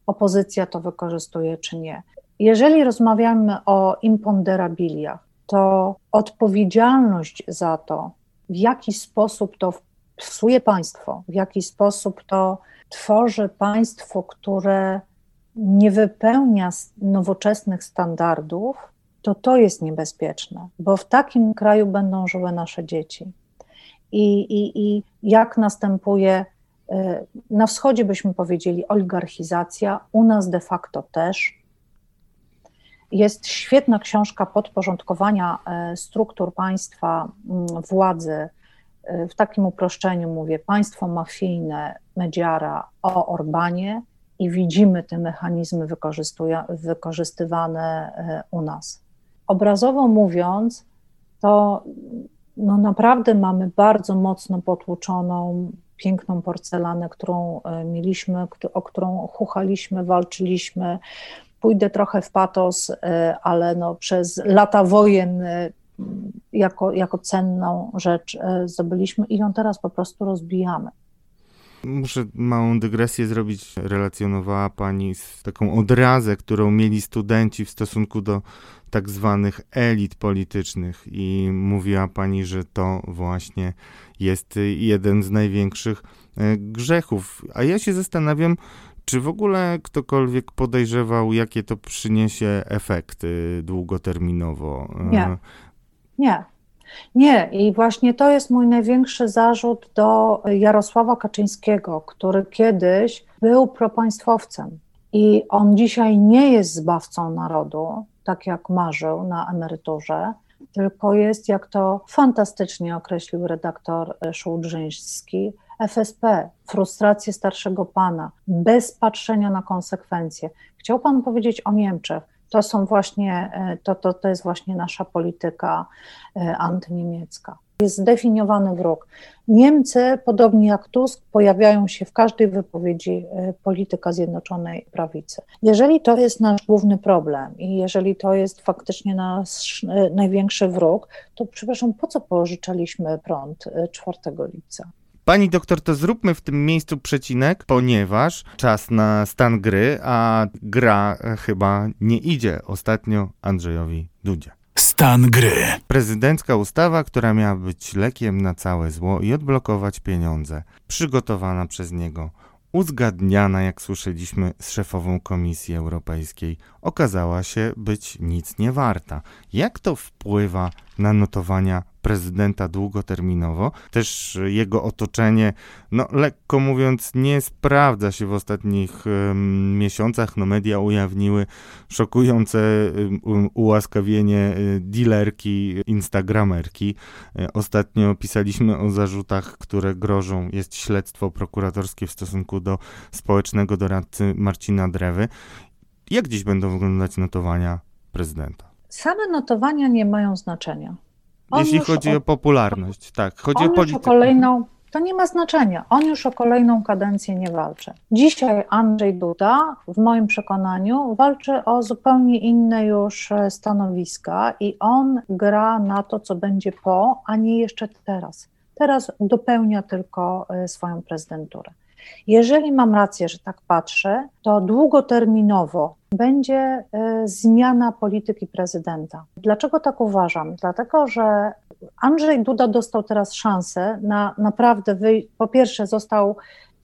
opozycja to wykorzystuje, czy nie. Jeżeli rozmawiamy o imponderabiliach, to odpowiedzialność za to, w jaki sposób to psuje państwo, w jaki sposób to tworzy państwo, które nie wypełnia nowoczesnych standardów, to to jest niebezpieczne, bo w takim kraju będą żyły nasze dzieci. I, i, i jak następuje, y, na wschodzie byśmy powiedzieli oligarchizacja, u nas de facto też. Jest świetna książka podporządkowania e, struktur państwa, mm, władzy, e, w takim uproszczeniu mówię, państwo mafijne Mediara o Orbanie i widzimy te mechanizmy wykorzystywane e, u nas. Obrazowo mówiąc, to no naprawdę mamy bardzo mocno potłuczoną, piękną porcelanę, którą e, mieliśmy, o którą chuchaliśmy, walczyliśmy. Pójdę trochę w patos, e, ale no przez lata wojen e, jako, jako cenną rzecz zdobyliśmy i ją teraz po prostu rozbijamy. Muszę małą dygresję zrobić. Relacjonowała Pani z taką odrazę, którą mieli studenci w stosunku do tak zwanych elit politycznych i mówiła Pani, że to właśnie jest jeden z największych e, grzechów. A ja się zastanawiam, czy w ogóle ktokolwiek podejrzewał, jakie to przyniesie efekty długoterminowo? E, Nie. Nie. Nie, i właśnie to jest mój największy zarzut do Jarosława Kaczyńskiego, który kiedyś był propaństwowcem i on dzisiaj nie jest zbawcą narodu, tak jak marzył na emeryturze, tylko jest, jak to fantastycznie określił redaktor Szułdrzyński, FSP, frustrację starszego pana, bez patrzenia na konsekwencje. Chciał pan powiedzieć o Niemczech. To są właśnie, to, to, to jest właśnie nasza polityka e, antyniemiecka. jest zdefiniowany wróg. Niemcy, podobnie jak Tusk, pojawiają się w każdej wypowiedzi e, polityka Zjednoczonej Prawicy. Jeżeli to jest nasz główny problem i jeżeli to jest faktycznie nasz e, największy wróg, to przepraszam, po co pożyczaliśmy prąd 4 e, lipca? Pani doktor, to zróbmy w tym miejscu przecinek, ponieważ czas na stan gry, a gra chyba nie idzie ostatnio Andrzejowi Dudzie. Stan gry. Prezydencka ustawa, która miała być lekiem na całe zło i odblokować pieniądze, przygotowana przez niego, uzgadniana, jak słyszeliśmy, z szefową Komisji Europejskiej, okazała się być nic nie warta. Jak to wpływa na notowania prezydenta długoterminowo. Też jego otoczenie, no lekko mówiąc, nie sprawdza się w ostatnich um, miesiącach. No media ujawniły szokujące um, ułaskawienie y, dealerki, instagramerki. Y, ostatnio pisaliśmy o zarzutach, które grożą. Jest śledztwo prokuratorskie w stosunku do społecznego doradcy Marcina Drewy. Jak dziś będą wyglądać notowania prezydenta? Same notowania nie mają znaczenia. On Jeśli chodzi o, o, popularność, tak. Chodzi o politykę. o kolejną, to nie ma znaczenia. On już o kolejną kadencję nie walczy. Dzisiaj Andrzej Duda, w moim przekonaniu, walczy o zupełnie inne już e, stanowiska i on gra na to, co będzie po, a nie jeszcze teraz. Teraz dopełnia tylko e, swoją prezydenturę. Jeżeli mam rację, że tak patrzę, to długoterminowo będzie e, zmiana polityki prezydenta. Dlaczego tak uważam? Dlatego, że Andrzej Duda dostał teraz szansę na naprawdę, po pierwsze, został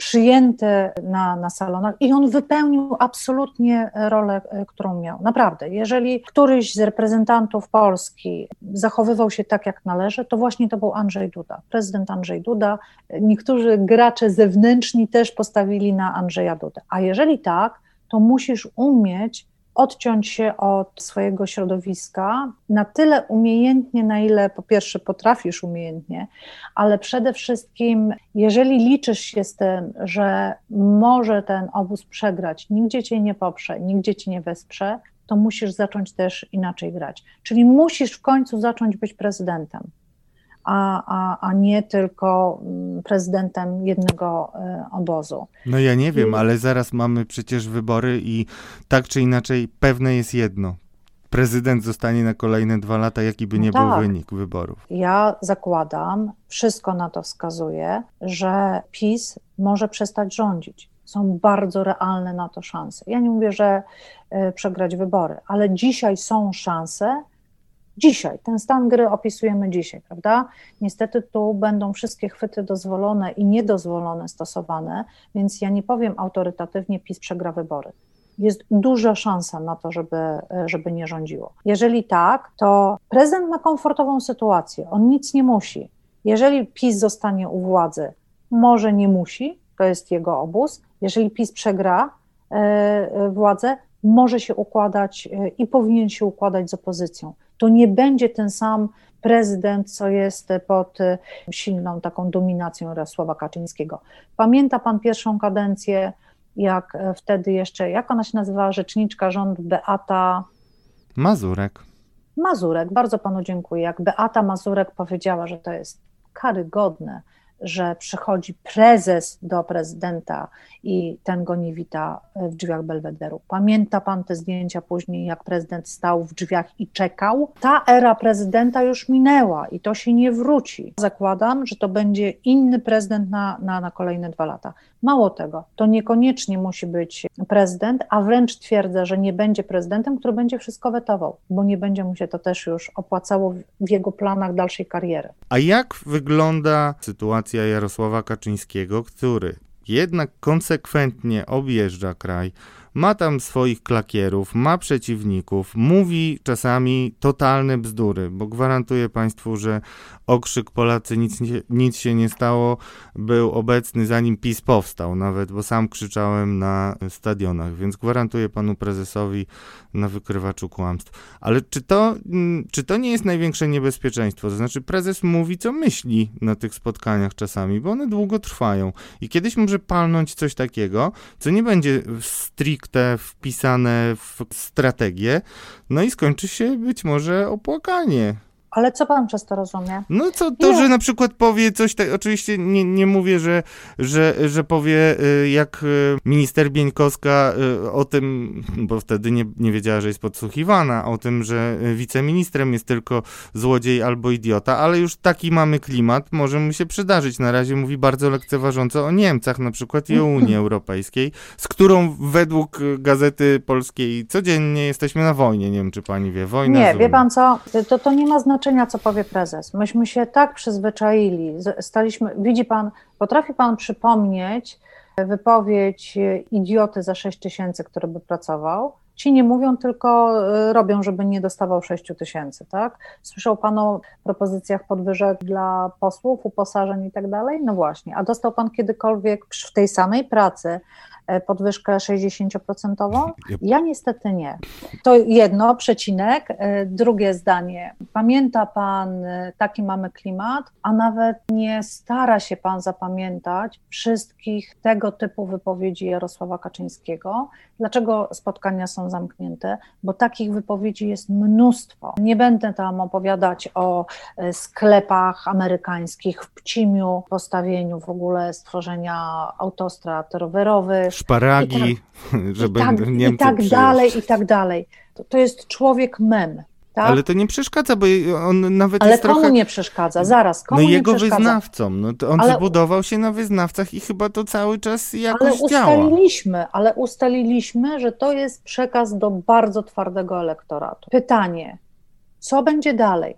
przyjęty na, na salonach i on wypełnił absolutnie rolę, e, którą miał. Naprawdę, jeżeli któryś z reprezentantów Polski zachowywał się tak, jak należy, to właśnie to był Andrzej Duda, prezydent Andrzej Duda. Niektórzy gracze zewnętrzni też postawili na Andrzeja Dudę. A jeżeli tak, to musisz umieć odciąć się od swojego środowiska na tyle umiejętnie, na ile po pierwsze potrafisz umiejętnie, ale przede wszystkim, jeżeli liczysz się z tym, że może ten obóz przegrać, nigdzie cię nie poprze, nigdzie cię nie wesprze, to musisz zacząć też inaczej grać. Czyli musisz w końcu zacząć być prezydentem a, a, a nie tylko mm, prezydentem jednego e, obozu. No ja nie wiem, ale zaraz mamy przecież wybory i tak czy inaczej pewne jest jedno. Prezydent zostanie na kolejne dwa lata, jaki by nie no tak. był wynik wyborów. Ja zakładam, wszystko na to wskazuje, że PiS może przestać rządzić. Są bardzo realne na to szanse. Ja nie mówię, że y, przegrać wybory, ale dzisiaj są szanse, dzisiaj, ten stan gry opisujemy dzisiaj, prawda? Niestety tu będą wszystkie chwyty dozwolone i niedozwolone stosowane, więc ja nie powiem autorytatywnie, PiS przegra wybory. Jest duża szansa na to, żeby, żeby nie rządziło. Jeżeli tak, to prezydent ma komfortową sytuację, on nic nie musi. Jeżeli PiS zostanie u władzy, może nie musi, to jest jego obóz. Jeżeli PiS przegra e, władzę, może się układać e, i powinien się układać z opozycją to nie będzie ten sam prezydent, co jest pod e, silną taką dominacją Jarosława Kaczyńskiego. Pamięta pan pierwszą kadencję, jak e, wtedy jeszcze, jak ona się nazywała, rzeczniczka rządu Beata Mazurek. Mazurek, bardzo panu dziękuję. Jak Beata Mazurek powiedziała, że to jest karygodne, że przychodzi prezes do prezydenta i ten go nie wita w drzwiach Belwederu. Pamięta pan te zdjęcia później, jak prezydent stał w drzwiach i czekał? Ta era prezydenta już minęła i to się nie wróci. Zakładam, że to będzie inny prezydent na, na, na kolejne dwa lata. Mało tego, to niekoniecznie musi być prezydent, a wręcz twierdzę, że nie będzie prezydentem, który będzie wszystko wetował, bo nie będzie mu się to też już opłacało w jego planach dalszej kariery. A jak wygląda sytuacja Jarosława Kaczyńskiego, który jednak konsekwentnie objeżdża kraj, ma tam swoich klakierów, ma przeciwników, mówi czasami totalne bzdury, bo gwarantuję Państwu, że okrzyk Polacy nic, nic się nie stało był obecny zanim PiS powstał nawet, bo sam krzyczałem na stadionach, więc gwarantuję Panu Prezesowi na wykrywaczu kłamstw. Ale czy to, mm, czy to nie jest największe niebezpieczeństwo? To znaczy prezes mówi, co myśli na tych spotkaniach czasami, bo one długo trwają i kiedyś może palnąć coś takiego, co nie będzie stricte stricte wpisane w strategię, no i skończy się być może opłakanie. Ale co pan przez to rozumie? No co to, nie. że na przykład powie coś, tak, oczywiście nie, nie mówię, że, że, że powie y, jak y, minister Bieńkowska y, o tym, bo wtedy nie, nie wiedziała, że jest podsłuchiwana, o tym, że wiceministrem jest tylko złodziej albo idiota, ale już taki mamy klimat, może mu się przydarzyć. Na razie mówi bardzo lekceważąco o Niemcach na przykład i o [laughs] Unii Europejskiej, z którą według Gazety Polskiej codziennie jesteśmy na wojnie. Nie wiem, czy pani wie, wojna Nie, wie pan co, to, to nie ma znaczenia, co powie prezes. Myśmy się tak przyzwyczaili, staliśmy, widzi pan, potrafi pan przypomnieć wypowiedź idioty za 6 tysięcy, który by pracował, Ci nie mówią, tylko e, robią, żeby nie dostawał 6 tysięcy, tak? Słyszał Pan o propozycjach podwyżek dla posłów, uposażeń i tak dalej? No właśnie, a dostał Pan kiedykolwiek w tej samej pracy E, podwyżkę 60%? Ja niestety nie. To jedno, przecinek. E, drugie zdanie. Pamięta Pan, e, taki mamy klimat, a nawet nie stara się Pan zapamiętać wszystkich tego typu wypowiedzi Jarosława Kaczyńskiego. Dlaczego spotkania są zamknięte? Bo takich wypowiedzi jest mnóstwo. Nie będę tam opowiadać o sklepach amerykańskich w Pcimiu, postawieniu w ogóle stworzenia autostrad rowerowych, szparagi, tak, [laughs] żeby i tak, Niemcy I tak dalej, i tak dalej. To, to jest człowiek mem. Tak? Ale to nie przeszkadza, bo on nawet Ale jest komu trochę... nie przeszkadza? Zaraz, komu No jego nie przeszkadza? wyznawcom. No to on ale... zbudował się na wyznawcach i chyba to cały czas jakoś ale ustaliliśmy, działa. Ale ustaliliśmy, że to jest przekaz do bardzo twardego elektoratu. Pytanie, co będzie dalej?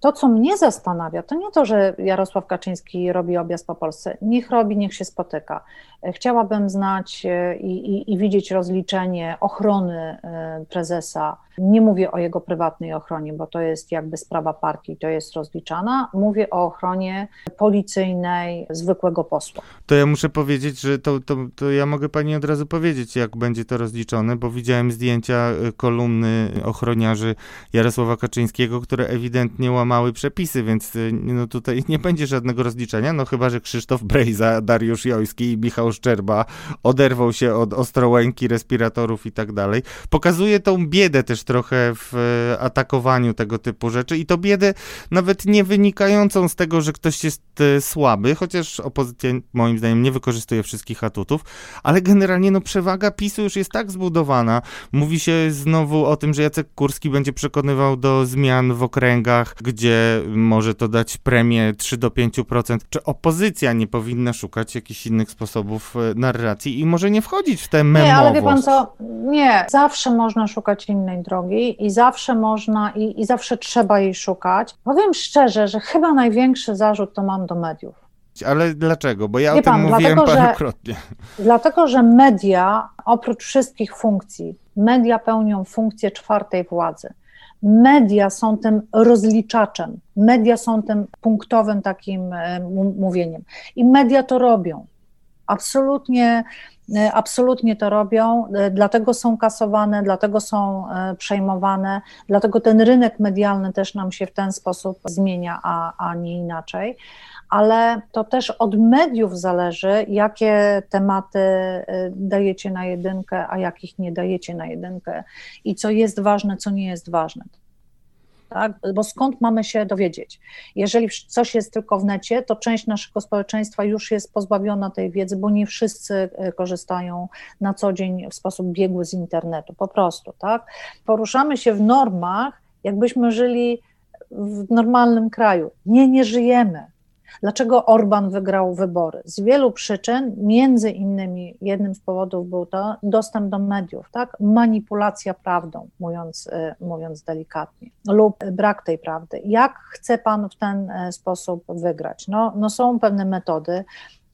To, co mnie zastanawia, to nie to, że Jarosław Kaczyński robi objazd po Polsce. Niech robi, niech się spotyka. Chciałabym znać e, i, i, i widzieć rozliczenie ochrony e, prezesa. Nie mówię o jego prywatnej ochronie, bo to jest jakby sprawa partii, to jest rozliczana. Mówię o ochronie policyjnej zwykłego posła. To ja muszę powiedzieć, że to, to, to ja mogę pani od razu powiedzieć, jak będzie to rozliczone, bo widziałem zdjęcia e, kolumny ochroniarzy Jarosława Kaczyńskiego, które ewidentnie łamały przepisy, więc no tutaj [laughs] nie będzie żadnego rozliczenia, no chyba, że Krzysztof Brejza, Dariusz Jojski i Michał Szczerba oderwał się od ostrołęki, respiratorów i tak dalej. Pokazuje tą biedę też trochę w e, atakowaniu tego typu rzeczy i to biedę nawet nie wynikającą z tego, że ktoś jest e, słaby, chociaż opozycja moim zdaniem nie wykorzystuje wszystkich atutów, ale generalnie no przewaga PiSu już jest tak zbudowana. Mówi się znowu o tym, że Jacek Kurski będzie przekonywał do zmian w gdzie może to dać premię 3 do 5%. Czy opozycja nie powinna szukać jakichś innych sposobów E, narracji i może nie wchodzić w tę memowość. Nie, ale wie pan co, nie, zawsze można szukać innej drogi i zawsze można i, i zawsze trzeba jej szukać. Powiem szczerze, że chyba największy zarzut to mam do mediów. Ale dlaczego? Bo ja Wie o tym pan, mówiłem dlatego, parokrotnie. Że, [laughs] dlatego, że media, oprócz wszystkich funkcji, media pełnią funkcję czwartej władzy. Media są tym rozliczaczem, media są tym punktowym takim e, mówieniem. I media to robią. Absolutnie, e, absolutnie to robią, e, dlatego są kasowane, dlatego są przejmowane, dlatego ten rynek medialny też nam się w ten sposób zmienia, a, a nie inaczej. Ale to też od mediów zależy, jakie tematy dajecie na jedynkę, a jakich nie dajecie na jedynkę i co jest ważne, co nie jest ważne tak? bo skąd mamy się dowiedzieć? Jeżeli coś jest tylko w necie, to część naszego społeczeństwa już jest pozbawiona tej wiedzy, bo nie wszyscy e, korzystają na co dzień w sposób biegły z internetu, po prostu. Tak? Poruszamy się w normach, jakbyśmy żyli w normalnym kraju. Nie, nie żyjemy. Dlaczego Orban wygrał wybory? Z wielu przyczyn, między innymi jednym z powodów był to dostęp do mediów, tak? manipulacja prawdą, mówiąc, y, mówiąc delikatnie, lub brak tej prawdy. Jak chce pan w ten e, sposób wygrać? No, no są pewne metody.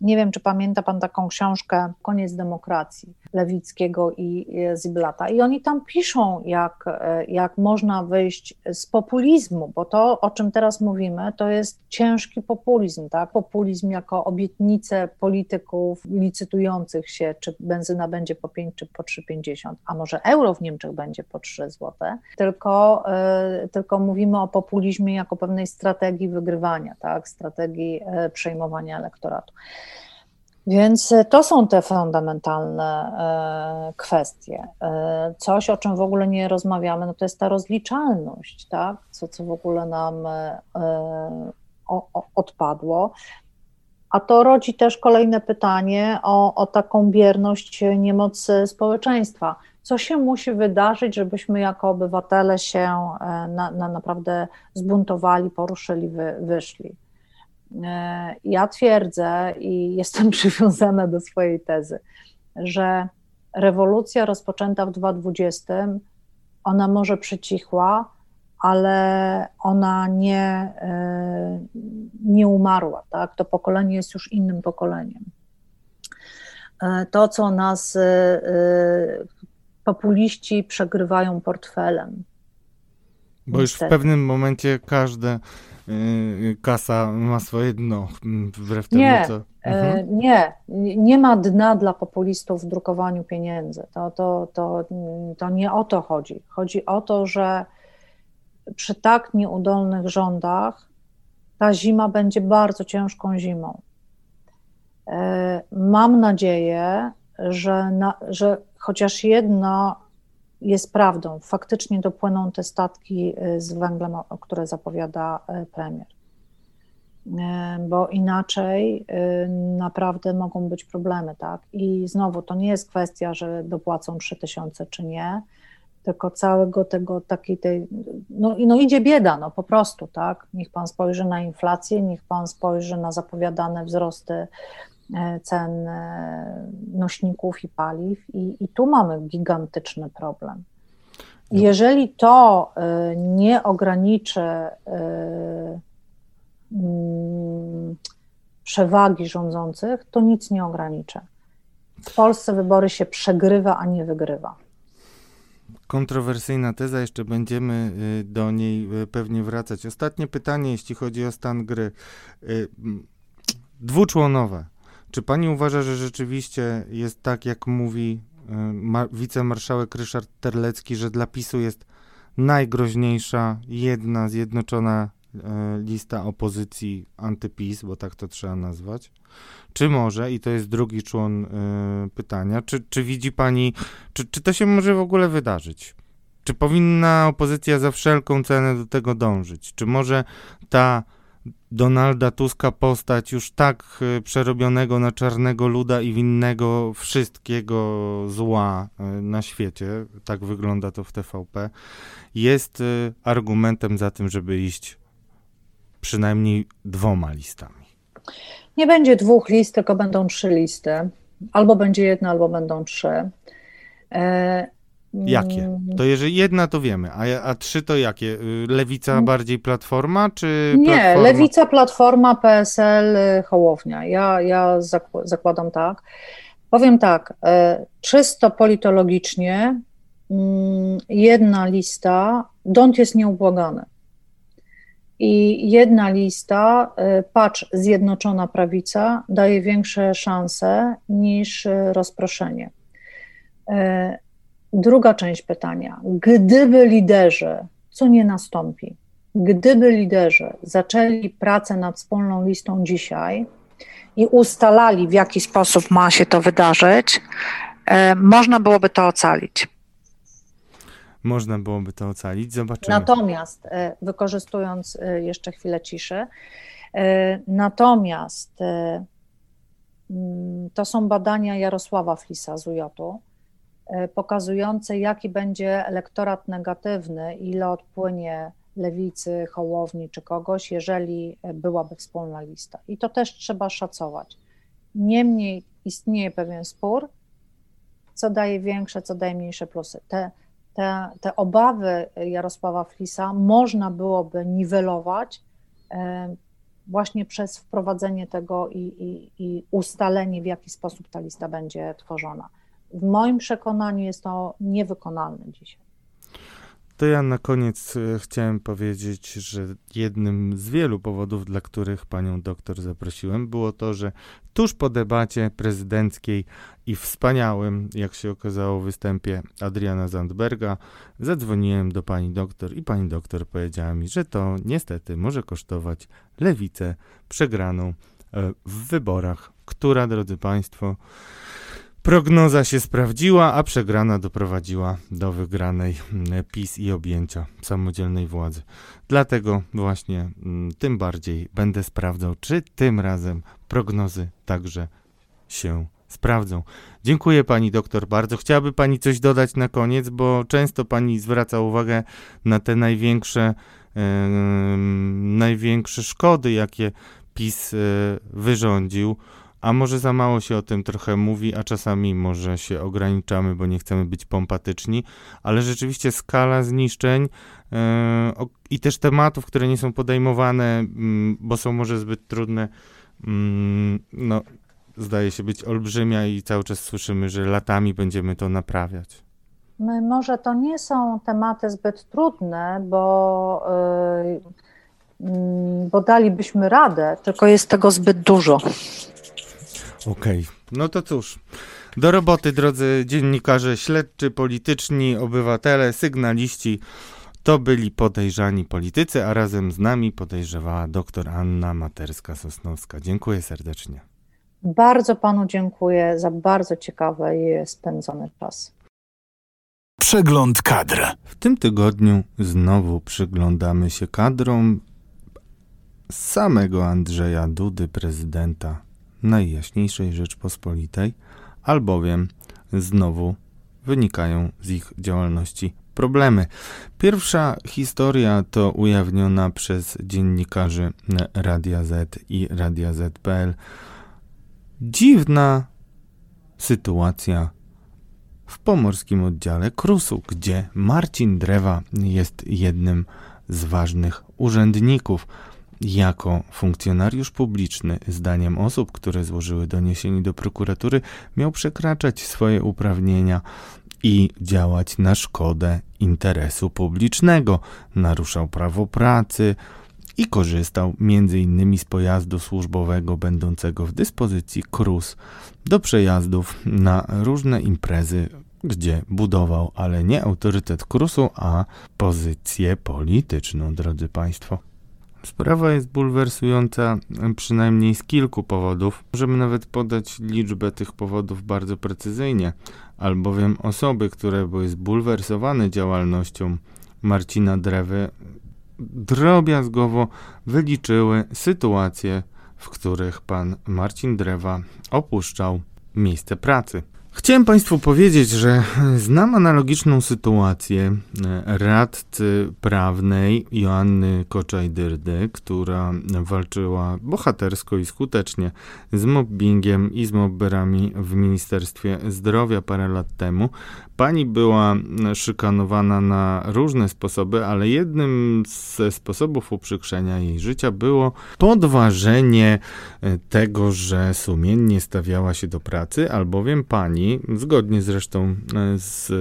Nie wiem, czy pamięta pan taką książkę Koniec demokracji Lewickiego i Ziblata. I oni tam piszą, jak, jak można wyjść z populizmu, bo to, o czym teraz mówimy, to jest ciężki populizm, tak? Populizm jako obietnice polityków licytujących się, czy benzyna będzie po 5 czy po 3,50, a może euro w Niemczech będzie po 3 zł, tylko, y, tylko mówimy o populizmie jako pewnej strategii wygrywania, tak? Strategii y, przejmowania elektoratu. Więc to są te fundamentalne kwestie. Coś, o czym w ogóle nie rozmawiamy, no to jest ta rozliczalność, tak? Co, co w ogóle nam odpadło. A to rodzi też kolejne pytanie o, o taką bierność, niemoc społeczeństwa. Co się musi wydarzyć, żebyśmy jako obywatele się e, na, na naprawdę zbuntowali, poruszyli, wy, wyszli? E, ja twierdzę i jestem [laughs] przywiązana do swojej tezy, że rewolucja rozpoczęta w 2020, ona może przycichła, ale ona nie, e, nie umarła. Tak? To pokolenie jest już innym pokoleniem. E, to, co nas populiści przegrywają portfelem. Bo niestety. już w pewnym momencie każde kasa ma swoje dno, wbrew temu, nie, co... Mhm. Nie, nie ma dna dla populistów w drukowaniu pieniędzy. To, to, to, to nie o to chodzi. Chodzi o to, że przy tak nieudolnych rządach ta zima będzie bardzo ciężką zimą. E, mam nadzieję, że, na, że chociaż jedno jest prawdą, faktycznie dopłyną te statki e, z węglem, które zapowiada e, premier. Bo inaczej naprawdę mogą być problemy, tak? I znowu to nie jest kwestia, że dopłacą 3000 czy nie tylko całego tego takiej tej, no, no idzie bieda, no po prostu, tak, niech pan spojrzy na inflację, niech pan spojrzy na zapowiadane wzrosty cen e, nośników i paliw i, i tu mamy gigantyczny problem. Jeżeli to e, nie ograniczy mm, przewagi rządzących, to nic nie ograniczy. W Polsce wybory się przegrywa, a nie wygrywa kontrowersyjna teza, jeszcze będziemy y, do niej y, pewnie wracać. Ostatnie pytanie, jeśli chodzi o stan gry. Y, dwuczłonowe. Czy pani uważa, że rzeczywiście jest tak, jak mówi wicemarszałek Ryszard Terlecki, że dla PiSu jest najgroźniejsza jedna zjednoczona lista opozycji antypis, bo tak to trzeba nazwać? Czy może, i to jest drugi człon y, pytania, czy, czy widzi pani, czy, czy to się może w ogóle wydarzyć? Czy powinna opozycja za wszelką cenę do tego dążyć? Czy może ta Donalda Tuska postać już tak y, przerobionego na czarnego luda i winnego wszystkiego zła y, na świecie, tak wygląda to w TVP, jest y, argumentem za tym, żeby iść przynajmniej dwoma listami? Nie będzie dwóch list, tylko będą trzy listy. Albo będzie jedna, albo będą trzy. Jakie? Mm. To jeżeli jedna, to wiemy, a, a trzy to jakie? Y, lewica mm. bardziej Platforma, czy Nie, platforma? Lewica, Platforma, PSL, y, Hołownia. Ja, ja zakładam tak. Powiem tak, e, czysto politologicznie mm, jedna lista, dąd jest nieubłagany. I jedna lista, y, patrz, Zjednoczona Prawica, daje większe szanse niż y, rozproszenie. Druga część pytania. Gdyby liderzy, co nie nastąpi, gdyby liderzy zaczęli pracę nad wspólną listą dzisiaj i ustalali, w jaki sposób ma się to wydarzyć, można byłoby to ocalić można byłoby to ocalić. Zobaczymy. Natomiast, e, wykorzystując e, jeszcze chwilę ciszy, e, natomiast mm, to są badania Jarosława Flisa z UJ-u, pokazujące, jaki będzie elektorat negatywny, ile odpłynie lewicy, hołowni czy kogoś, jeżeli byłaby wspólna lista. I to też trzeba szacować. Niemniej istnieje pewien spór, co daje większe, co daje mniejsze plusy. Te te, te obawy Jarosława Flisa można byłoby niwelować e, właśnie przez wprowadzenie tego i, i, i, ustalenie, w jaki sposób ta lista będzie tworzona. W moim przekonaniu jest to niewykonalne dzisiaj. To ja na koniec e, chciałem powiedzieć, że jednym z wielu powodów, dla których panią doktor zaprosiłem, było to, że tuż po debacie prezydenckiej i wspaniałym, jak się okazało, występie Adriana Zandberga, zadzwoniłem do pani doktor i pani doktor powiedziała mi, że to niestety może kosztować lewicę przegraną e, w wyborach która, drodzy Państwo, prognoza się sprawdziła, a przegrana doprowadziła do wygranej mm, PiS i objęcia samodzielnej władzy. Dlatego właśnie mm, tym bardziej będę sprawdzał, czy tym razem prognozy także się sprawdzą. Dziękuję pani doktor bardzo. Chciałaby pani coś dodać na koniec, bo często pani zwraca uwagę na te największe, yy, największe szkody, jakie PiS yy, wyrządził. A może za mało się o tym trochę mówi, a czasami może się ograniczamy, bo nie chcemy być pompatyczni, ale rzeczywiście skala zniszczeń yy, i też tematów, które nie są podejmowane, yy, bo są może zbyt trudne, yy, no, zdaje się być olbrzymia i cały czas słyszymy, że latami będziemy to naprawiać. My może to nie są tematy zbyt trudne, bo, yy, bo dalibyśmy radę, tylko jest tego zbyt dużo. Okej, okay. no to cóż. Do roboty, drodzy dziennikarze, śledczy, polityczni, obywatele, sygnaliści. To byli podejrzani politycy, a razem z nami podejrzewała dr Anna Materska-Sosnowska. Dziękuję serdecznie. Bardzo panu dziękuję za bardzo ciekawy i spędzony czas. Przegląd kadr. W tym tygodniu znowu przyglądamy się kadrom samego Andrzeja Dudy, prezydenta Najjaśniejszej Rzeczpospolitej, albowiem znowu wynikają z ich działalności problemy. Pierwsza historia to ujawniona przez dziennikarzy Radia Z i Radia Z.pl. Dziwna sytuacja w pomorskim oddziale Krusu, gdzie Marcin Drewa jest jednym z ważnych urzędników jako funkcjonariusz publiczny, zdaniem osób, które złożyły doniesienie do prokuratury, miał przekraczać swoje uprawnienia i działać na szkodę interesu publicznego. Naruszał prawo pracy i korzystał m.in. z pojazdu służbowego będącego w dyspozycji KRUS do przejazdów na różne imprezy, gdzie budował, ale nie autorytet KRUSu, a pozycję polityczną, drodzy Państwo. Sprawa jest bulwersująca przynajmniej z kilku powodów. Możemy nawet podać liczbę tych powodów bardzo precyzyjnie, albowiem osoby, które były zbulwersowane działalnością Marcina Drewy, drobiazgowo wyliczyły sytuacje, w których pan Marcin Drewa opuszczał miejsce pracy. Chciałem Państwu powiedzieć, że znam analogiczną sytuację e, radcy prawnej Joanny Koczaj-Dyrdy, która walczyła bohatersko i skutecznie z mobbingiem i z mobberami w Ministerstwie Zdrowia parę lat temu. Pani była szykanowana na różne sposoby, ale jednym ze sposobów uprzykrzenia jej życia było podważenie e, tego, że sumiennie stawiała się do pracy, albowiem pani, zgodnie zresztą e, z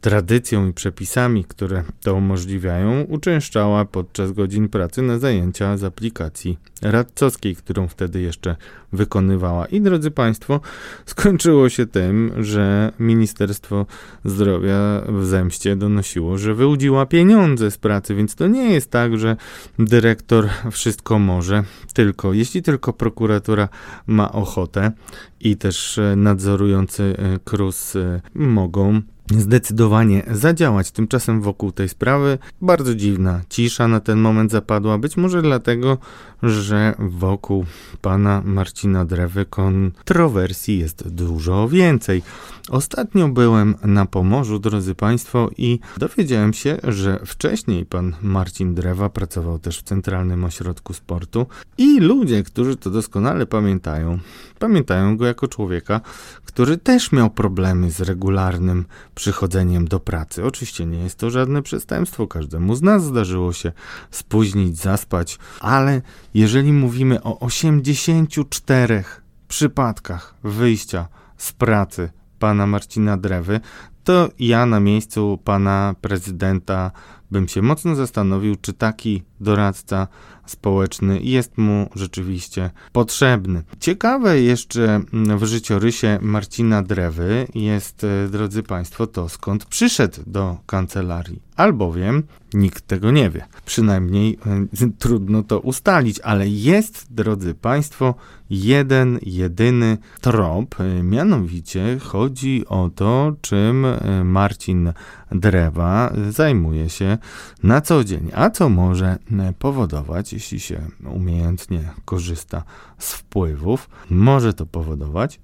tradycją i przepisami, które to umożliwiają, uczęszczała podczas godzin pracy na zajęcia z aplikacji radcowskiej, którą wtedy jeszcze wykonywała. I drodzy Państwo, skończyło się tym, że Ministerstwo Zdrowia w zemście donosiło, że wyłudziła pieniądze z pracy, więc to nie jest tak, że dyrektor wszystko może, tylko jeśli tylko prokuratura ma ochotę i też nadzorujący KRUS mogą zdecydowanie zadziałać. Tymczasem wokół tej sprawy bardzo dziwna cisza na ten moment zapadła. Być może dlatego, że wokół pana Marcina Drewy kontrowersji jest dużo więcej. Ostatnio byłem na Pomorzu, drodzy Państwo, i dowiedziałem się, że wcześniej pan Marcin Drewa pracował też w Centralnym Ośrodku Sportu i ludzie, którzy to doskonale pamiętają, pamiętają go jako człowieka, który też miał problemy z regularnym przychodzeniem do pracy. Oczywiście nie jest to żadne przestępstwo, każdemu z nas zdarzyło się spóźnić, zaspać, ale jeżeli mówimy o 84 przypadkach wyjścia z pracy pana Marcina Drewy, to ja na miejscu pana prezydenta bym się mocno zastanowił, czy taki doradca społeczny jest mu rzeczywiście potrzebny. Ciekawe jeszcze w życiorysie Marcina Drewy jest, e, drodzy Państwo, to skąd przyszedł do kancelarii. Albowiem nikt tego nie wie. Przynajmniej e, trudno to ustalić, ale jest, drodzy Państwo, jeden, jedyny trop. E, mianowicie chodzi o to, czym Marcin Drewa zajmuje się na co dzień, a co może powodować, jeśli się umiejętnie korzysta z wpływów, może to powodować,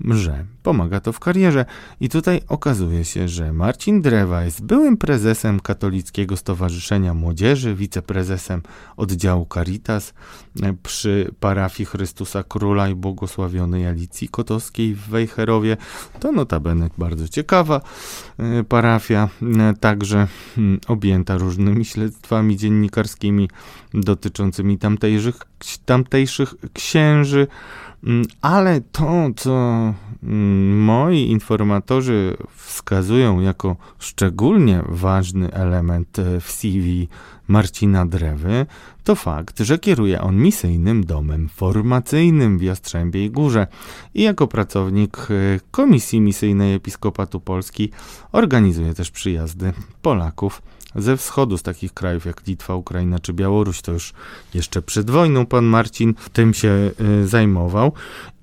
że pomaga to w karierze. I tutaj okazuje się, że Marcin Drewa jest byłym prezesem Katolickiego Stowarzyszenia Młodzieży, wiceprezesem oddziału Caritas przy parafii Chrystusa Króla i Błogosławionej Alicji Kotowskiej w Wejherowie. To notabene bardzo ciekawa e, parafia, e, także hmm, objęta różnymi śledztwami dziennikarskimi dotyczącymi tamtejszych, tamtejszych księży. Mm, ale to, co mm, moi informatorzy wskazują jako szczególnie ważny element e, w CV Marcina Drewy, to fakt, że kieruje on misyjnym domem formacyjnym w Jastrzębiej Górze i jako pracownik e, Komisji Misyjnej Episkopatu Polski organizuje też przyjazdy Polaków ze wschodu, z takich krajów jak Litwa, Ukraina czy Białoruś. To już jeszcze przed wojną pan Marcin tym się y, zajmował.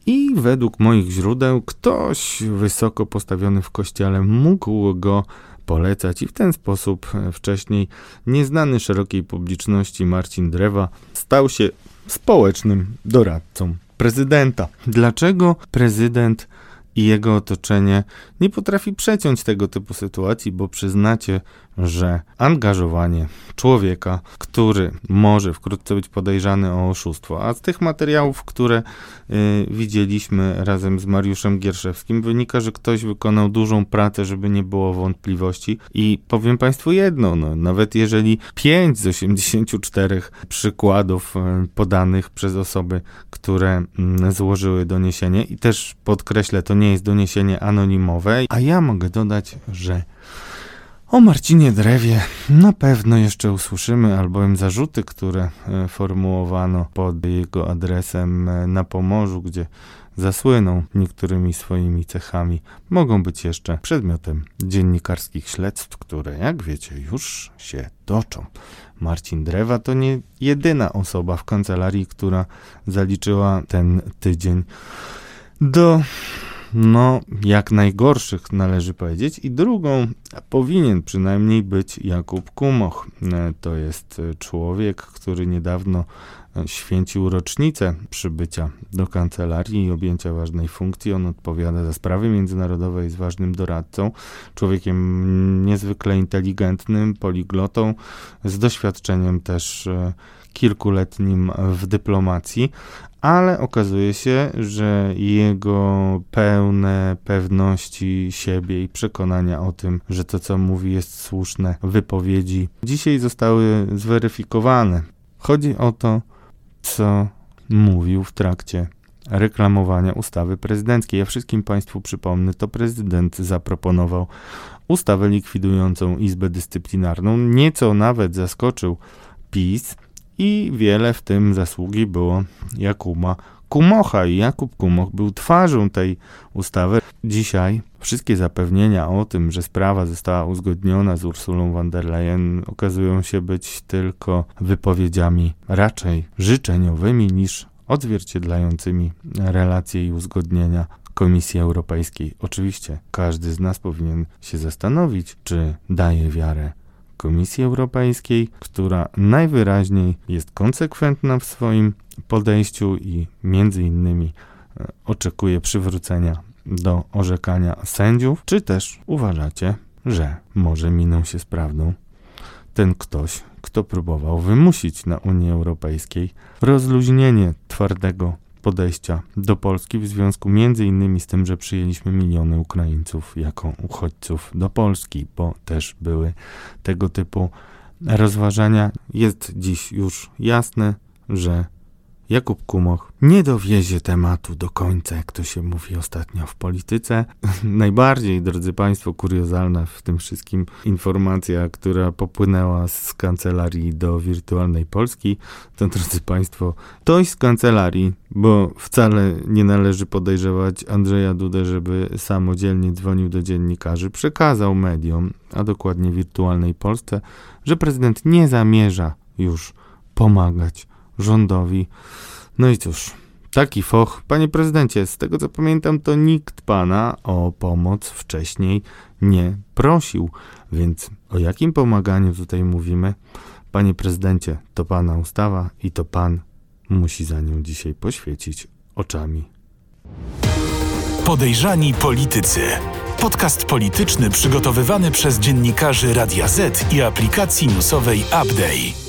I według moich źródeł ktoś wysoko postawiony w kościele mógł go polecać i w ten sposób e, wcześniej nieznany szerokiej publiczności Marcin Drewa stał się społecznym doradcą prezydenta. Dlaczego prezydent i jego otoczenie nie potrafi przeciąć tego typu sytuacji, bo przyznacie, że angażowanie człowieka, który może wkrótce być podejrzany o oszustwo, a z tych materiałów, które y, widzieliśmy razem z Mariuszem Gierszewskim, wynika, że ktoś wykonał dużą pracę, żeby nie było wątpliwości. I powiem Państwu jedno, no, nawet jeżeli 5 z 84 przykładów y, podanych przez osoby, które y, złożyły doniesienie, i też podkreślę, to nie jest doniesienie anonimowe, a ja mogę dodać, że o Marcinie Drewie na pewno jeszcze usłyszymy, albowiem zarzuty, które e, formułowano pod jego adresem e, na Pomorzu, gdzie zasłynął niektórymi swoimi cechami, mogą być jeszcze przedmiotem dziennikarskich śledztw, które, jak wiecie, już się toczą. Marcin Drewa to nie jedyna osoba w kancelarii, która zaliczyła ten tydzień do no, jak najgorszych należy powiedzieć. I drugą powinien przynajmniej być Jakub Kumoch. E, to jest e, człowiek, który niedawno e, święcił rocznicę przybycia do kancelarii i objęcia ważnej funkcji. On odpowiada za sprawy międzynarodowe, jest ważnym doradcą, człowiekiem niezwykle inteligentnym, poliglotą, z doświadczeniem też kilkuletnim w dyplomacji, ale okazuje się, że jego pełne pewności siebie i przekonania o tym, że to co mówi jest słuszne, wypowiedzi dzisiaj zostały zweryfikowane. Chodzi o to, co mówił w trakcie reklamowania ustawy prezydenckiej. Ja wszystkim Państwu przypomnę, to prezydent zaproponował ustawę likwidującą Izbę Dyscyplinarną. Nieco nawet zaskoczył PiS, i wiele w tym zasługi było Jakuba Kumocha i Jakub Kumoch był twarzą tej ustawy. Dzisiaj wszystkie zapewnienia o tym, że sprawa została uzgodniona z Ursulą von der Leyen okazują się być tylko wypowiedziami raczej życzeniowymi niż odzwierciedlającymi relacje i uzgodnienia Komisji Europejskiej. Oczywiście każdy z nas powinien się zastanowić, czy daje wiarę Komisji Europejskiej, która najwyraźniej jest konsekwentna w swoim podejściu i między innymi e, oczekuje przywrócenia do orzekania sędziów, czy też uważacie, że może minął się z prawdą ten ktoś, kto próbował wymusić na Unii Europejskiej rozluźnienie twardego podejścia do Polski w związku między innymi z tym, że przyjęliśmy miliony Ukraińców jako uchodźców do Polski, bo też były tego typu rozważania. Jest dziś już jasne, że Jakub Kumoch nie dowiezie tematu do końca, jak to się mówi ostatnio w polityce. [laughs] Najbardziej, drodzy Państwo, kuriozalna w tym wszystkim informacja, która popłynęła z kancelarii do wirtualnej Polski, to drodzy Państwo, ktoś z kancelarii, bo wcale nie należy podejrzewać Andrzeja Dudę, żeby samodzielnie dzwonił do dziennikarzy, przekazał mediom, a dokładnie wirtualnej Polsce, że prezydent nie zamierza już pomagać rządowi. No i cóż, taki foch. Panie prezydencie, z tego co pamiętam, to nikt pana o pomoc wcześniej nie prosił, więc o jakim pomaganiu tutaj mówimy? Panie prezydencie, to pana ustawa i to pan musi za nią dzisiaj poświecić oczami. Podejrzani politycy. Podcast polityczny przygotowywany przez dziennikarzy Radia Z i aplikacji newsowej Update.